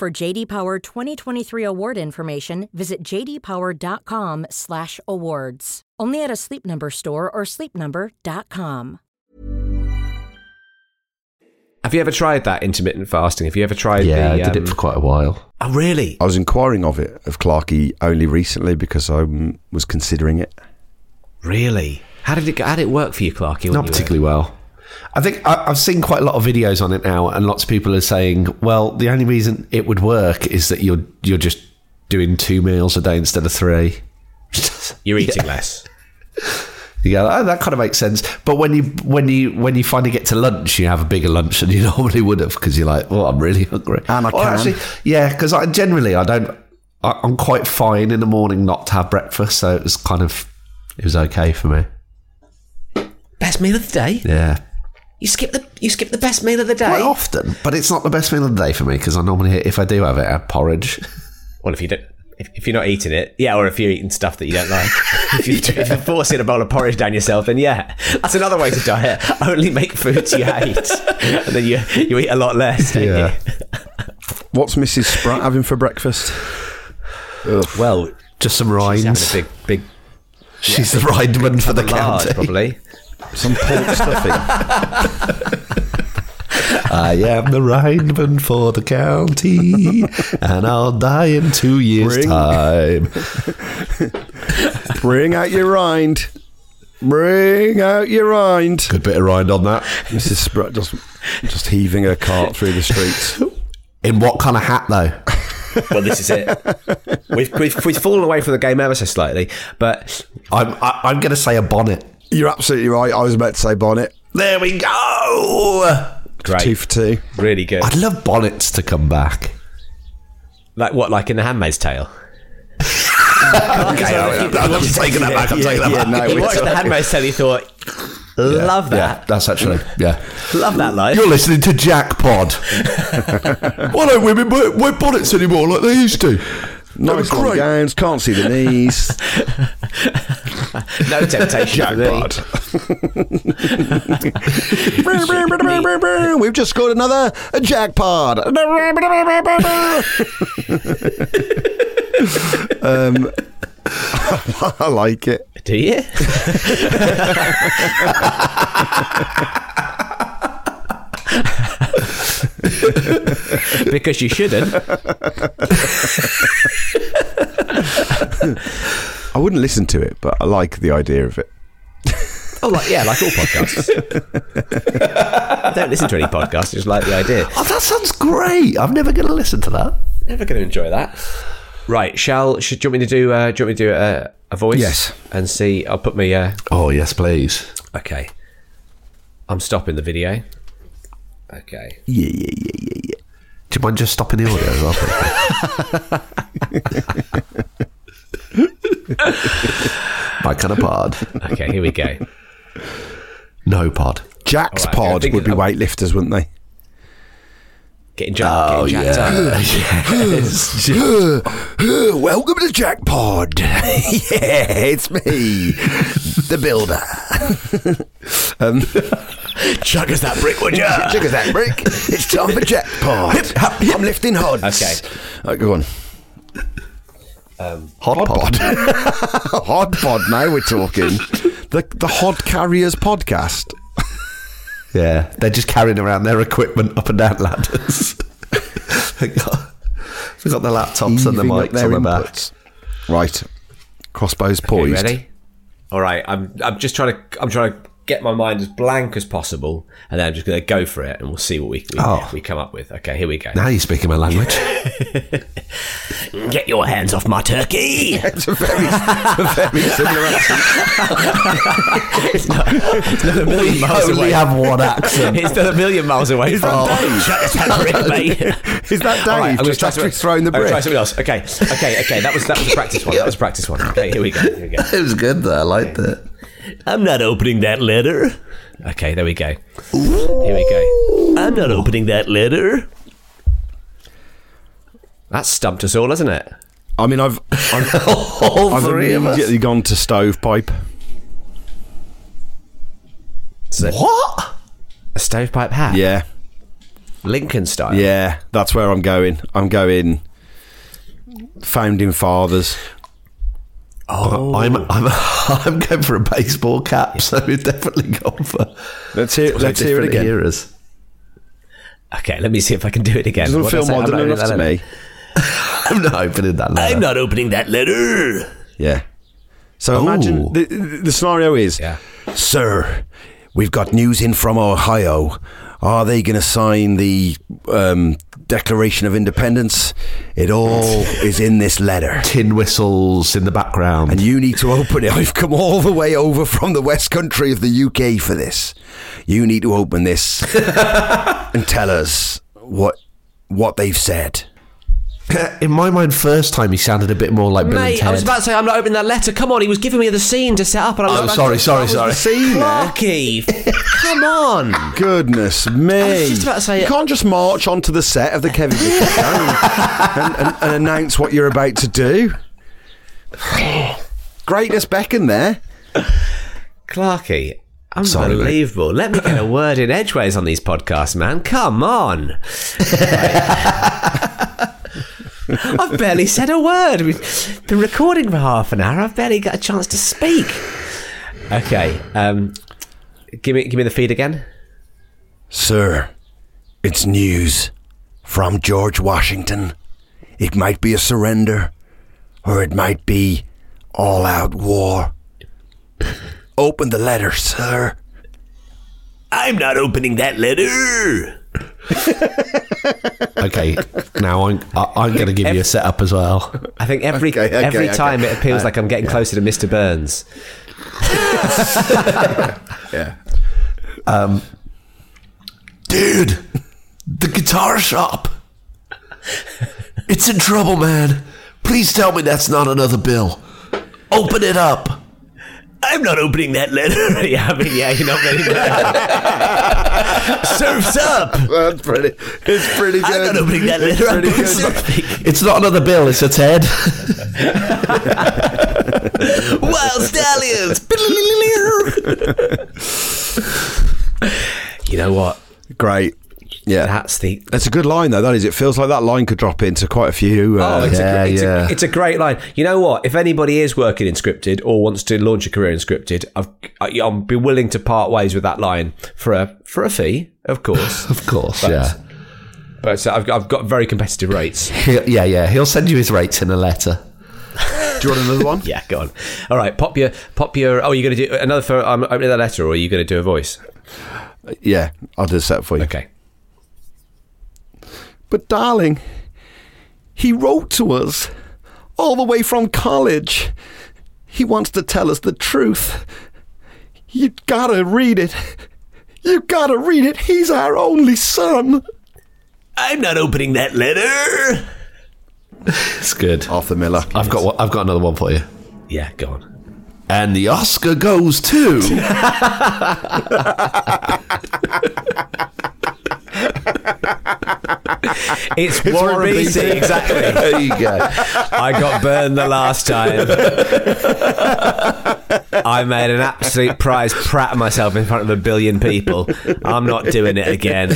For JD Power 2023 award information, visit jdpower.com/awards. Only at a Sleep Number store or sleepnumber.com. Have you ever tried that intermittent fasting? Have you ever tried? Yeah, the, I did um, it for quite a while. Oh, really? I was inquiring of it of Clarky only recently because I um, was considering it. Really? How did it? How did it work for you, Clarky? Not you were- particularly well. I think I, I've seen quite a lot of videos on it now, and lots of people are saying, "Well, the only reason it would work is that you're you're just doing two meals a day instead of three. *laughs* You're eating less. *laughs* You go, oh, that kind of makes sense. But when you when you when you finally get to lunch, you have a bigger lunch than you *laughs* normally would have because you're like, "Well, I'm really hungry." And I Or can. actually, yeah, because I generally I don't. I, I'm quite fine in the morning not to have breakfast, so it was kind of it was okay for me. Best meal of the day. Yeah, You skip the you skip the best meal of the day. quite often, but it's not the best meal of the day for me because I normally, if I do have it, I have porridge. *laughs* Well, if you don't, if, if you're not eating it, yeah, or if you're eating stuff that you don't like, *laughs* if, you, if you're forcing a bowl of porridge down yourself, then yeah, that's another way to diet. Only make foods you hate, *laughs* and then you you eat a lot less. don't Yeah. you? What's Mrs. Sprat having for breakfast? Well, Just some she's rinds. having a big big She's the rideman for the large, county. probably. Some pork *laughs* stuffing. I am the rideman for the county, and I'll die in two years' Bring- time. Bring out your rind. Bring out your rind. Good bit of rind on that. Mrs. Sprat just just heaving her cart through the streets. In what kind of hat, though? Well, this is it. We've, we've we've fallen away from the game ever so slightly, but I'm I, I'm going to say a bonnet. You're absolutely right. I was about to say bonnet. There we go. great, Two for two. really good. I'd love bonnets to come back. Like what? Like in The Handmaid's Tale. *laughs* Okay, I'm, I'm taking that back. I'm taking that yeah, back. no, *laughs* He watched The Handmaid's Tale. He thought, love Yeah, that, that's actually yeah. love that life. You're listening to Jack Pod. Why don't women wear, wear bonnets anymore like they used to? Nice long gowns, can't see the knees. *laughs* No temptation for. Jackpot. We've just scored another jackpot. um, *laughs* I like it. Do you? *laughs* *laughs* because you shouldn't. I wouldn't listen to it, but I like the idea of it. Oh, like, yeah, like all podcasts. I *laughs* don't listen to any podcasts, just like the idea. Oh, that sounds great. I'm never going to listen to that. Never going to enjoy that. Right, shall, should, do you want me to do, uh, do you want me to do a, a voice? Yes. And see, I'll put me, uh, Oh, yes, please. okay. I'm stopping the video. Okay. Yeah, yeah, yeah, yeah, yeah. Do you mind just stopping the audio as well? *laughs* My kind of pod. Okay, here we go. No pod. Jack's All right, pod would be I'm- weightlips, wouldn't they? Getting, jacked, Oh, getting jacked up. *laughs* *laughs* Welcome to Jackpod. *laughs* yeah, it's me, the builder. um, Chug us that brick, would you? check us that brick. It's time for Jackpod. I'm lifting hods. Okay. Right, go on. Hot pod. Hod pod. Now we're talking. The the Hod Carriers podcast. Yeah, they're just carrying around their equipment up and down ladders. *laughs* they got, they got the laptops and the mics on the back. Right. Crossbows Okay, poised. ready? All right. I'm. I'm just trying to. I'm trying to get my mind as blank as possible, and then I'm just going to go for it, and we'll see what we we, Oh. we come up with. Okay, here we go. Now you're speaking my language. *laughs* Get your hands off my turkey! *laughs* It's a very, it's a very similar accent. it's, not, it's not a million we miles only away. have one accent. it's not a million miles away Is from. that Dave? Shut us mate. *laughs* Is that Dave? All right, I'm gonna just try after something- he's thrown the I'm brick. Try something else. Okay, okay, okay. That was that was a practice one. That was a practice one. Okay, here we go. Here we go. it was good though. I liked it. I'm not opening that letter. Okay, there we go. Here we go. I'm not opening that letter. That stumped us all, hasn't it? I mean, I've I've, *laughs* All I've three of us. gone to stovepipe. So, What? a stovepipe hat? Yeah, Lincoln style. yeah, that's where I'm going. I'm going founding fathers. Oh, I'm, I'm *laughs* I'm going for a baseball cap, so we've definitely gone for. Let's hear. Let's hear it different again. Eras. Okay, let me see if I can do it again. Doesn't What feel I say? I'm modern not enough to opening me. *laughs* I'm not opening that letter. I'm not opening that letter. Yeah. So imagine the, the, the scenario is, Yeah. Sir, we've got news in from Ohio. Are they going to sign the um, Declaration of Independence? It all *laughs* is in this letter. tin whistles in the background. And you need to open it. *laughs* I've come all the way over from the West Country of the UK for this. You need to open this *laughs* and tell us what what they've said. *coughs* in my mind, first time he sounded a bit more like Bill and Mate, Ted. I was about to say I'm not opening that letter. Come on, he was giving me the scene to set up, and I was Oh, about sorry, to, sorry, sorry. the Scene. Eh? Clarky, *laughs* come on. Goodness me! I was just about to say you it. can't just march onto the set of the Kevin Bacon *laughs* show and, and, and announce what you're about to do. Greatness beckon there. Clarky, Sorry, unbelievable. Let me get a *coughs* word in edgeways on these podcasts, man. Come on. *laughs* *laughs* I've barely said a word. We've been recording for half an hour. I've barely got a chance to speak. Okay, um, give me give me the feed again. Sir, it's news from George Washington. It might be a surrender, or it might be all out war. Open the letter, sir. I'm not opening that letter. *laughs* okay, now I'm I, I'm going to give you a setup as well. I think every Okay, okay, every okay. time it feels like I'm getting closer to Mr. Burns. *laughs* Yeah. Um, Dude, the guitar shop. It's in trouble, man. Please tell me that's not another bill. Open it up. I'm not opening that letter. *laughs* yeah, I mean, yeah, you're not ready. Surf's *laughs* up. That's pretty. It's pretty good. I'm not opening that It's letter. I'm pretty good. It's not another bill, it's a Ted. *laughs* Wild stallions. you know what? Great. Yeah, That's the. that's a good line though. That is. It feels like that line could drop into quite a few. Uh, Oh, it's, yeah, a, it's, yeah. A, it's a great line. You know what? If anybody is working in scripted or wants to launch a career in scripted, I've, I- I'll be willing to part ways with that line for a for a fee, of course. *laughs* Of course, But- yeah. But uh, I've, got- I've got very competitive rates. *laughs* He'll, yeah, yeah. He'll send you his rates in a letter. do you want another one? *laughs* Yeah, go on. All right, pop your pop your. Oh, you're going to do another for um, opening that letter, or are you going to do a voice? Yeah, I'll do a set for you. Okay. But darling, he wrote to us all the way from college. He wants to tell us the truth. You gotta read it. You gotta read it. He's our only son. I'm not opening that letter. It's good. Arthur Miller. I've got one, I've got another one for you. Yeah, go on. And the Oscar goes to. *laughs* *laughs* It's Warren Warren Beatty, Beatty. exactly. *laughs* there you go. I got burned the last time. I made an absolute prize prat myself in front of a billion people. I'm not doing it again.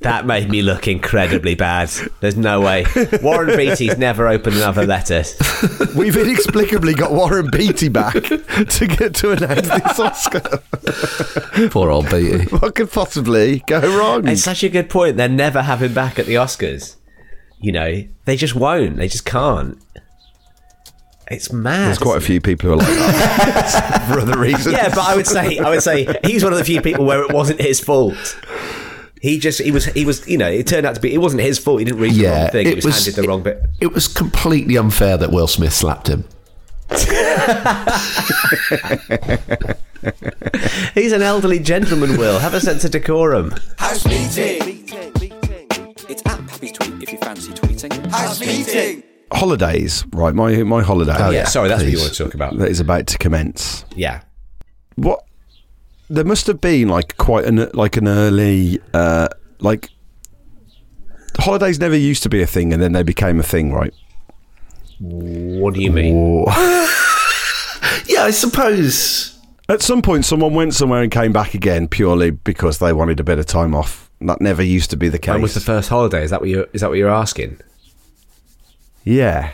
that made me look incredibly bad. There's no way. Warren Beatty's never opened another letter. We've inexplicably got Warren Beatty back to get to announce this Oscar. *laughs* Poor old Beatty. *laughs* What could possibly go wrong? It's such a good point. They're never having back at the Oscars. You know, they just won't. They just can't. It's mad. There's quite a few people who are like that *laughs* for other reasons. Yeah, but I would say I would say he's one of the few people where it wasn't his fault. He just he was he was you know it turned out to be it wasn't his fault. He didn't read the Yeah, wrong thing. He it was, was- handed the wrong bit. It was completely unfair that Will Smith slapped him. He's an elderly gentleman. Will have a sense of decorum. House meeting. Meeting, meeting. It's at Pappy's Tweet if you fancy tweeting. House meeting. Holidays, right? My my holiday. Oh, yeah, yeah, sorry, that's what you please. want to talk about. that is about to commence. Yeah, What? There must have been like quite an like an early uh like holidays never used to be a thing and then they became a thing, right? What do you mean? *laughs* Yeah, I suppose. At some point, someone went somewhere and came back again purely because they wanted a bit of time off. That never used to be the case. When was the first holiday? Is that what you is that what you're asking? yeah.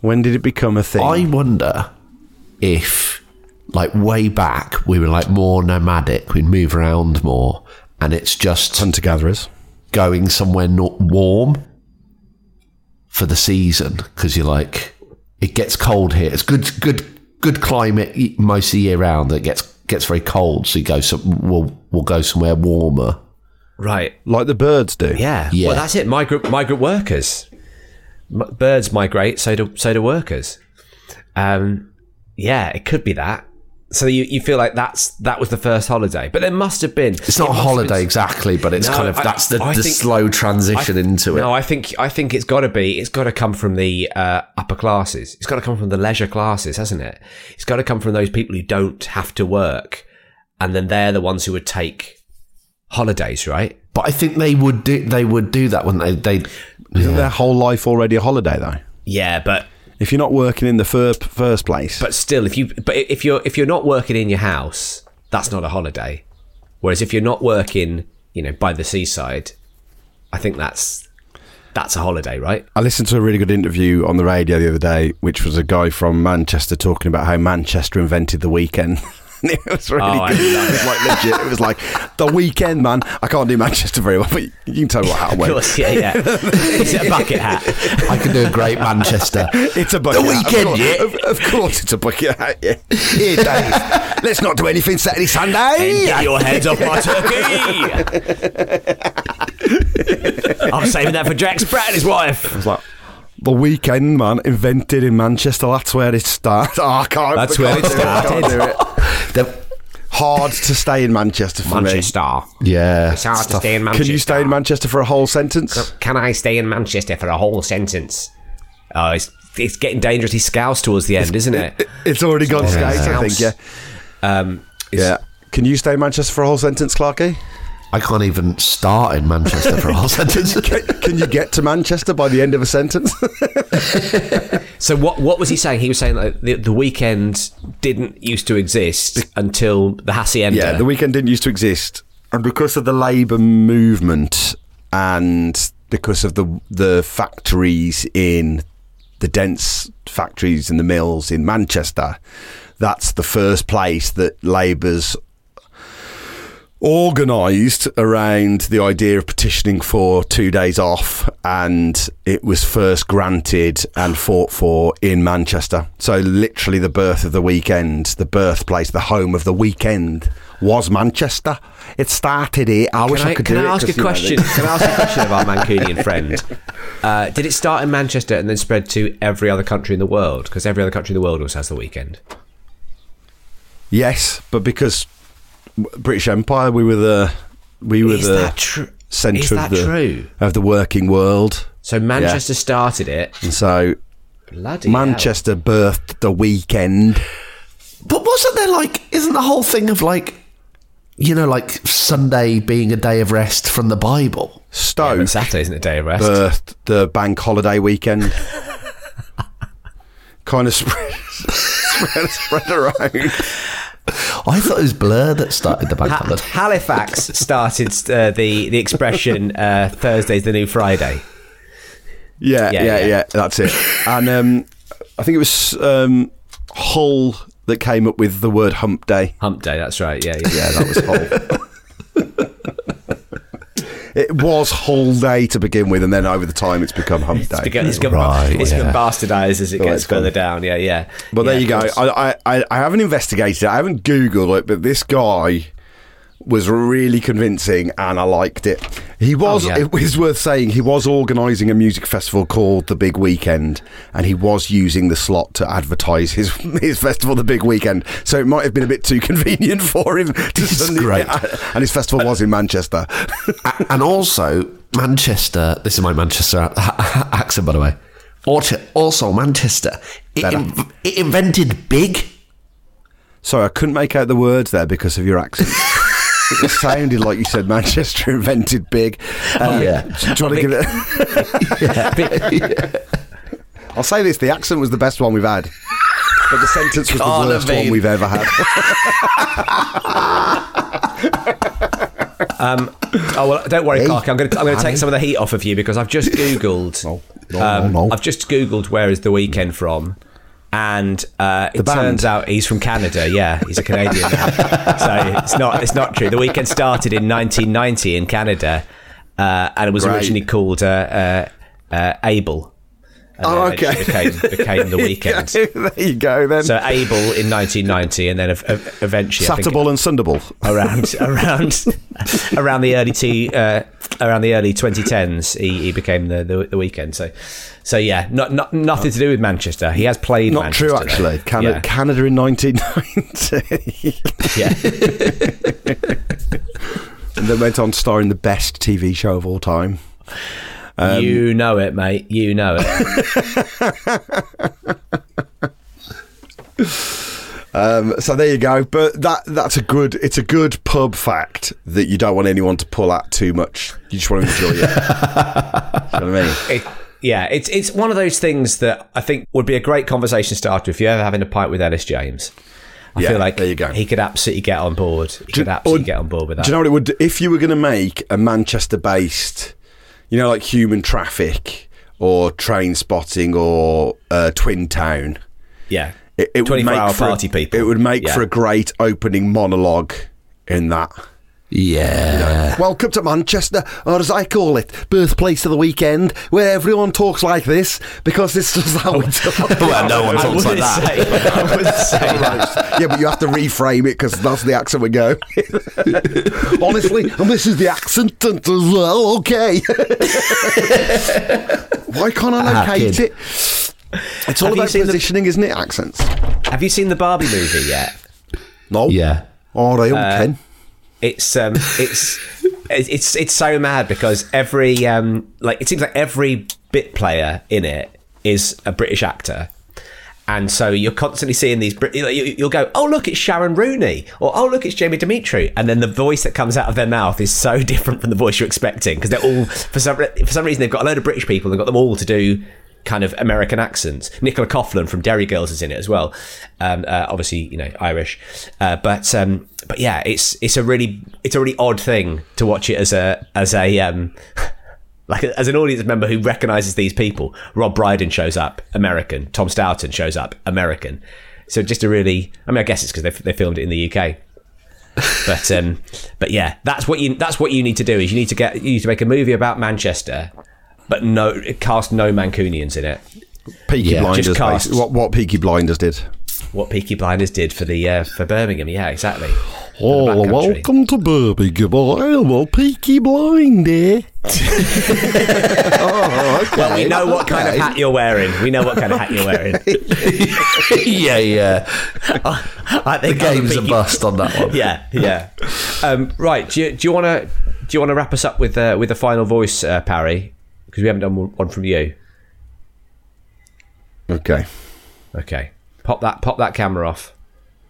When did it become a thing? I wonder if, like, way back, we were like more nomadic, we'd move around more, and it's just Hunter gatherers. going somewhere not warm for the season because you're like, it gets cold here. It's good, good, good climate most of the year round. It gets gets very cold, so you go some. We'll we'll go somewhere warmer. Right. Like the birds do. Yeah. Yeah. Well, that's it. Migrant migrant workers. Birds migrate, so do so do workers. Um, yeah, it could be that. So you, you feel like that's that was the first holiday, but there must have been. It's not it a holiday been- exactly, but it's No, kind of I- that's the, I the think- slow transition into it. No, I think I think it's got to be. It's got to come from the uh, upper classes. It's got to come from the leisure classes, hasn't it? It's got to come from those people who don't have to work, and then they're the ones who would take holidays, right? But I think they would do they would do that when they they Isn't their whole life already a holiday though? Yeah, but If you're not working in the fir- first place, but still, if you but if you're if you're not working in your house, that's not a holiday. Whereas if you're not working, you know, by the seaside, I think that's that's a holiday, right? I listened to a really good interview on the radio the other day, which was a guy from Manchester talking about how Manchester invented the weekend. *laughs* *laughs* it was really Oh, good. It was like legit. It was like the weekend, man. I can't do Manchester very well, but you can tell me what hat I'm Of course, yeah, yeah. Is it a bucket hat? I can do a great Manchester. It's a bucket The hat. weekend, of course, yeah. Of, of course, it's a bucket hat. Yeah. Here, Dave. Let's not do anything Saturday, Sunday. And get your heads off my turkey. *laughs* I'm saving that for Jack Sprat and his wife. I was like, the weekend, man, invented in Manchester. That's where it started. *laughs* Oh, I can't. That's where it started. It. *laughs* The- Hard to stay in Manchester for me. Manchester. yeah, It's hard to stay in Manchester. Can you stay in Manchester for a whole sentence? Can I stay in Manchester for a whole sentence? Oh, it's it's getting dangerously scouse towards the end, isn't it? It's already gone Yeah. I think. Yeah, Um, yeah. Can you stay in Manchester for a whole sentence, Clarky? I can't even start in Manchester for a whole *laughs* sentence. Can, can you get to Manchester by the end of a sentence? *laughs* So what what was he saying? He was saying that the, the weekend didn't used to exist until the Hacienda. Yeah, the weekend didn't used to exist, and because of the labour movement and because of the the factories in the dense factories and the mills in Manchester, that's the first place that Labour's organised around the idea of petitioning for two days off, and it was first granted and fought for in Manchester. So, literally, the birth of the weekend, the birthplace, the home of the weekend was Manchester. It started here. I wish I, I, could can do I it, ask a question? can I ask a question of our Mancunian *laughs* friend? Uh, did it start in Manchester and then spread to every other country in the world? Because every other country in the world also has the weekend. Yes, but because British Empire, we were the we were Is the that true? centre of the true? of the working world, So Manchester started it. and so Bloody hell. Manchester birthed the weekend. But wasn't there like, isn't the whole thing of like, you know, like Sunday being a day of rest from the Bible? Yeah, Stoke but Saturday isn't a day of rest. birthed the bank holiday weekend. *laughs* kind of spread, *laughs* spread, spread around. I thought it was Blur that started the bank Ha- holiday. Halifax started uh, the the expression uh, "Thursday's the new Friday." Yeah, Yeah, yeah, yeah, yeah. that's it. And um, I think it was um, Hull that came up with the word hump day. Hump Day. That's right. Yeah, yeah. Yeah, that was Hull. *laughs* it was whole Day to begin with, and then over the time it's become Hump Day. It's become, it's become, Right, it's become yeah. bastardized as it gets it's further down. Yeah, yeah. Well, there you go. I, I, I haven't investigated it. I haven't Googled it, but this guy was really convincing and I liked it. He oh, was, Oh, yeah. it was worth saying, he was organising a music festival called The Big Weekend and he was using the slot to advertise his *laughs* his festival, The Big Weekend. So it might have been a bit too *laughs* convenient for him to suddenly- great. And his festival was in Manchester. *laughs* And also, Manchester, this is my Manchester accent, by the way. Also, Manchester, it, it invented big. Sorry, I couldn't make out the words there because of your accent. It sounded like you said Manchester *laughs* invented big. Uh, yeah. do you want to give it? *laughs* *laughs* I'll say this: the accent was the best one we've had, but the sentence was Can't the worst one we've ever had. Oh well, don't worry, Clark. I'm going to I'm to take some of the heat off of you because I've just googled. No, no, um, no. I've just googled where is the weekend from, and uh, it band? turns out he's from Canada. Yeah, he's a Canadian. now. *laughs* so it's not it's not true. The Weeknd started in 1990 in Canada, uh, and it was Great. originally called uh, uh, uh, Abel. And Oh, okay. became, became the *laughs* Weeknd. there you go. Then So Abel in 1990, and then ev- ev- eventually think- Satterball and Sunderball. around *laughs* around around the early two uh, around the early 2010s he, he became the, the the Weeknd so so yeah not, not nothing to do with Manchester he has played Not Manchester, true, though. actually. Canada, yeah, Canada in 1990, yeah. *laughs* and then went on starring the best TV show of all time. Um, you know it mate you know it *laughs* Um, so there you go. But that that's a good. It's a good pub fact that you don't want anyone to pull at too much. You just want to enjoy it. *laughs* you know what I mean? it, yeah, it's it's one of those things that I think would be a great conversation starter if you're ever having a pint with Ellis James. I Yeah, feel like there you go. he could absolutely get on board. He could absolutely or- get on board with that. Do you know what it would? do? If you were going to make a Manchester-based, you know, like Human Traffic or Trainspotting or uh, Twin Town, yeah, it, it would 24 make hour for a- people. It would make Yeah. for a great opening monologue in that. Yeah. Welcome to Manchester, or as I call it, birthplace of the weekend, where everyone talks like this because this is how *laughs* we talk. Well, *laughs* no one I talks like that. say, I wouldn't say *laughs* yeah, but you have to reframe it because that's the accent we go. Honestly, and this is the accent and as well. Okay. Why can't I Ah, locate kid. it? It's all Have about seen the- positioning, isn't it? Accents. Have you seen the Barbie movie yet? No. Yeah. All right, Uh, Ken. It's um, it's it's it's so mad because every um, like it seems like every bit player in it is a British actor. And so you're constantly seeing these. Brit- you- you- You'll go, oh look, it's Sharon Rooney, or oh look, it's Jamie Demetriou, and then the voice that comes out of their mouth is so *laughs* different from the voice you're expecting because they're all for some for some reason they've got a load of British people. They've got them all to do kind of American accents. Nicola Coughlan from Derry Girls is in it as well. Um, uh, obviously, you know, Irish, uh, but um, but yeah, it's it's a really it's a really odd thing to watch it as a as a um, *laughs* like as an audience member who recognizes these people. Rob Brydon shows up, American. Tom Stourton shows up, American. So just a really, I mean, I guess it's because they, they filmed it in the UK. *laughs* But um, but yeah, that's what you that's what you need to do is you need to get you need to make a movie about Manchester, but no cast no Mancunians in it. Peaky Yeah, Blinders. cast- What what Peaky Blinders did. What Peaky Blinders did for the uh, for Birmingham, yeah, exactly. Oh, For the back country. welcome to Birmingham. I'm a Peaky Blinder. *laughs* oh, okay. Well, we know what kind of hat you're wearing. We know what kind of hat you're wearing. *laughs* yeah, yeah. *laughs* I The think I'm game's a Peaky- bust on that one. yeah, yeah. Um, right. Do you, do you want to do you want to wrap us up with uh, with the final voice, uh, Parry? Because we haven't done one from you. Okay. Okay. Pop that pop that camera off.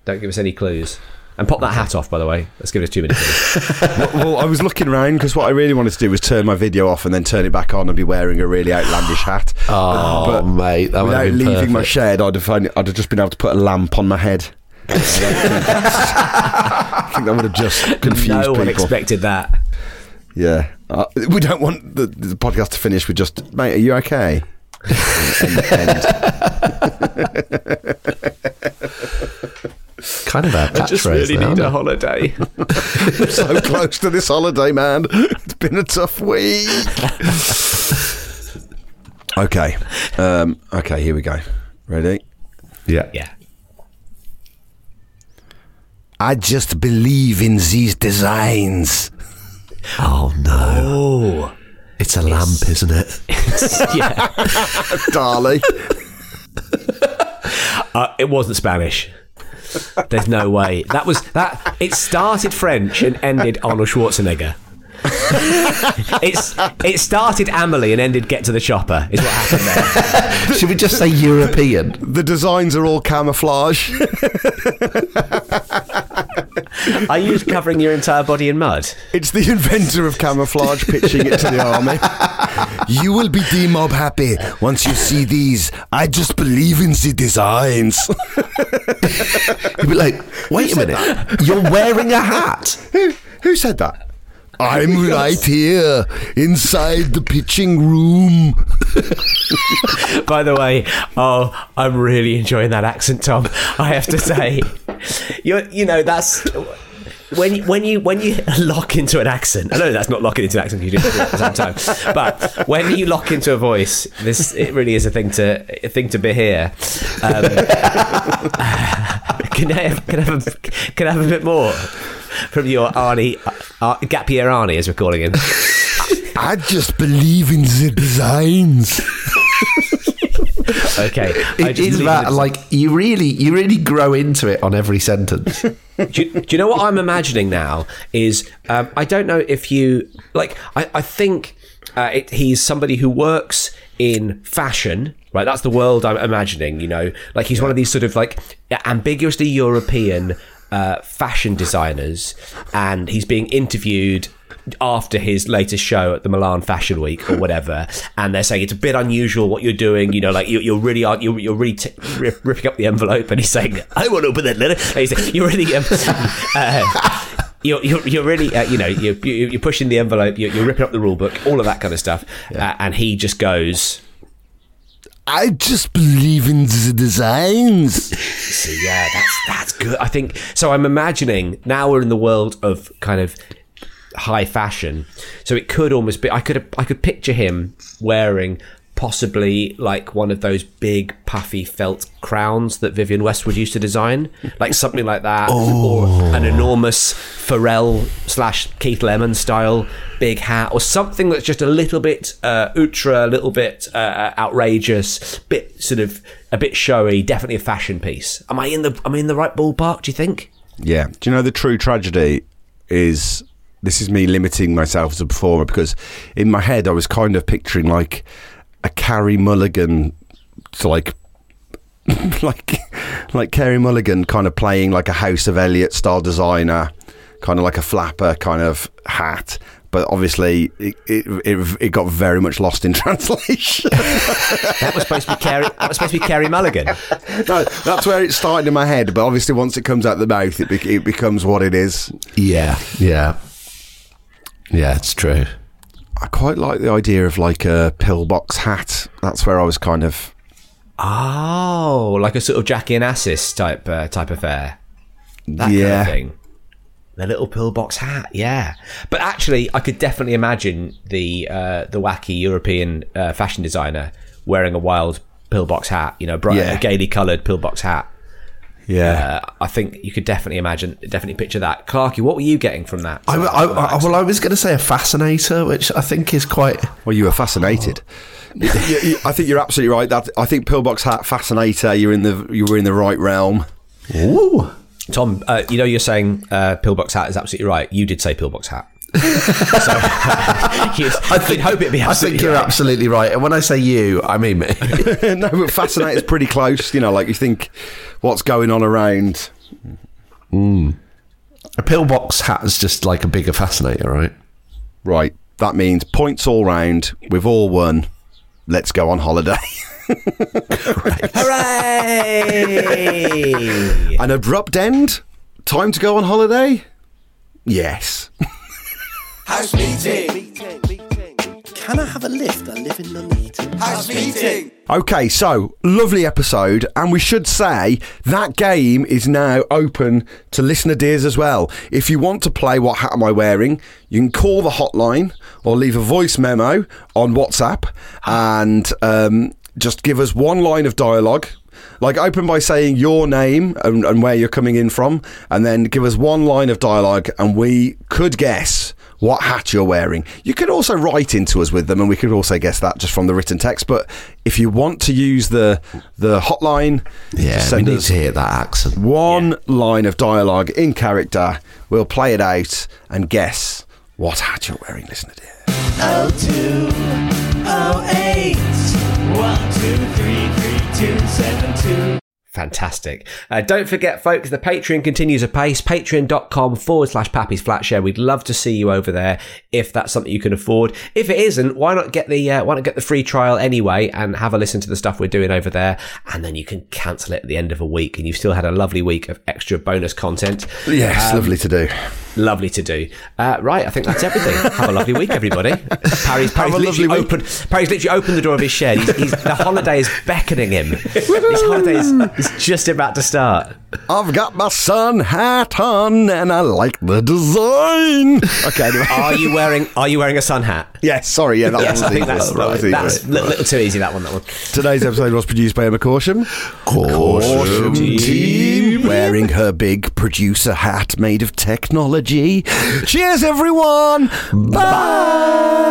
Don't give us any clues. And pop that hat off, by the way. Let's give us two minutes. well, *laughs* *laughs* well, I was looking around because what I really wanted to do was turn my video off and then turn it back on and be wearing a really outlandish hat. Oh, But mate, that would Without have been leaving my shed, I'd have, only- I'd have just been able to put a lamp on my head. *laughs* I think that would have just confused no one people. expected that. yeah, uh, we don't want the, the podcast to finish with just, mate. Are you okay? End- end. kind of our catchphrase. now, isn't it? holiday. *laughs* so close to this holiday, man. It's been a tough week. okay, um, okay. Here we go. Ready? Yeah. yeah. I just believe in these designs. Oh no, Oh. it's a lamp, isn't it? *laughs* yeah. *laughs* Darling. Uh, it wasn't Spanish. There's no way. That was that. It started French and ended Arnold Schwarzenegger. *laughs* it's it started Amelie and ended Get to the Chopper. Is what happened there. Should we just say European? The designs are all camouflage. Are you covering your entire body in mud? It's the inventor of camouflage pitching it to the army. You will be D-Mob happy once you see these. I just believe in the designs. You'd be like, wait a minute, you're wearing a hat. who, who said that? I'm right here inside the pitching room. By the way, oh, I'm really enjoying that accent, Tom. I have to say, *laughs* you you know that's when you, when you when you lock into an accent. I know that's not locking into an accent. You do it at the same time, *laughs* but when you lock into a voice, this it really is a thing to a thing to be here. Um, *laughs* can I have, can I have a, can I have a bit more from your Arnie uh, Gap Year Arnie, as we're calling him? I just believe in the designs. Okay, It is that like you really, you really grow into it on every sentence. *laughs* do, you, do you know what I'm imagining now? Is um, I don't know if you like. I, I think uh, it, he's somebody who works in fashion. Right, that's the world I'm imagining. You know, like he's one of these sort of like ambiguously European uh, fashion designers, and he's being interviewed after his latest show at the Milan Fashion Week or whatever, and they're saying it's a bit unusual what you're doing. You know, like you, you're really are you're, you're really t- rip, ripping up the envelope, and he's saying, "I want to open that letter." And he's saying, "You're really." Um, *laughs* uh, you're, you're, you're really, uh, you know, you're, you're you're pushing the envelope, you're, you're ripping up the rule book, all of that kind of stuff. Uh, and he just goes, I just believe in the designs. So yeah, that's that's good. I think so. I'm imagining now we're in the world of kind of high fashion, so it could almost be. I could I could picture him wearing possibly like one of those big puffy felt crowns that Vivienne Westwood used to design, like something like that, or an enormous Pharrell slash Keith Lemon style big hat, or something that's just a little bit uh, ultra, a little bit uh, outrageous, bit sort of a bit showy, definitely a fashion piece. Am I in the am I in the right ballpark? Do you think? Yeah. Do you know the true tragedy is this is me limiting myself as a performer because in my head I was kind of picturing like a Carey Mulligan to like *laughs* like like Carey Mulligan kind of playing like a House of Eliott style designer, kind of like a flapper kind of hat. But obviously, it, it, it, it got very much lost in *laughs* translation. That was supposed to be Carey. That was supposed to be Carey Mulligan. no, that's where it started in my head. But obviously, once it comes out the mouth, it, be- it becomes what it is. Yeah, yeah, yeah. It's true. I quite like the idea of like a pillbox hat. That's where I was kind of. Oh, like a sort of Jackie Onassis type uh, type affair. That Yeah. kind of thing. The little pillbox hat, yeah. But actually, I could definitely imagine the uh, the wacky European uh, fashion designer wearing a wild pillbox hat. You know, bright, Yeah. a gaily coloured pillbox hat. Yeah. Uh, I think you could definitely imagine, definitely picture that. Clarky, what were you getting from that? I, I, I, well, I was going to say a fascinator, which I think is quite. Well, you were fascinated. You- you- I think you're absolutely right. That I think pillbox hat fascinator. You're in the you were in the right realm. Ooh. Tom, uh, you know you're saying uh, pillbox hat is absolutely right. You did say pillbox hat. So *laughs* you'd, you'd hope it'd be I think you're right. absolutely right. And when I say you, I mean me. *laughs* no, but is pretty close. You know, like you think what's going on around. Hmm. a pillbox hat is just like a bigger fascinator, right? Right. That means points all round. We've all won. Let's go on holiday. Hooray! An abrupt end. Time to go on holiday. Yes. House meeting. Can I have a lift? I live in Nuneaton. House meeting. Okay, so lovely episode, and we should say that game is now open to listener dears as well. If you want to play What Hat Am I Wearing, you can call the hotline or leave a voice memo on WhatsApp and um, just give us one line of dialogue. Like open by saying your name and, and where you're coming in from, and then give us one line of dialogue, and we could guess what hat you're wearing. You could also write into us with them, and we could also guess that just from the written text. But if you want to use the the hotline, Yeah, just we need us to hear that accent. one line of dialogue in character. We'll play it out and guess what hat you're wearing. Listener dear. Oh two, oh eight, one two three three two seven two. Fantastic. Uh, don't forget, folks, the Patreon continues apace. Patreon.com forward slash Pappy's Flat Share. We'd love to see you over there if that's something you can afford. If it isn't, why not get the uh, why not get the free trial anyway and have a listen to the stuff we're doing over there, and then you can cancel it at the end of a week, and you've still had a lovely week of extra bonus content. Yes, Um, lovely to do. Lovely to do. Uh, right, I think that's everything. Have a lovely week, everybody. Parry's, Parry's, a literally opened, Parry's literally opened the door of his shed. He's, he's, the holiday is beckoning him. His holiday is, is just about to start. I've got my sun hat on and I like the design. Okay, anyway. *laughs* Are you wearing Are you wearing a sun hat? yes, sorry, yeah, that Yes, was I think that's, That was easy. that's a little, little too easy. That one. That one. Today's episode was produced by Emma Corsham. Corsham team. Wearing her big producer hat made of technology. Cheers, everyone. Bye.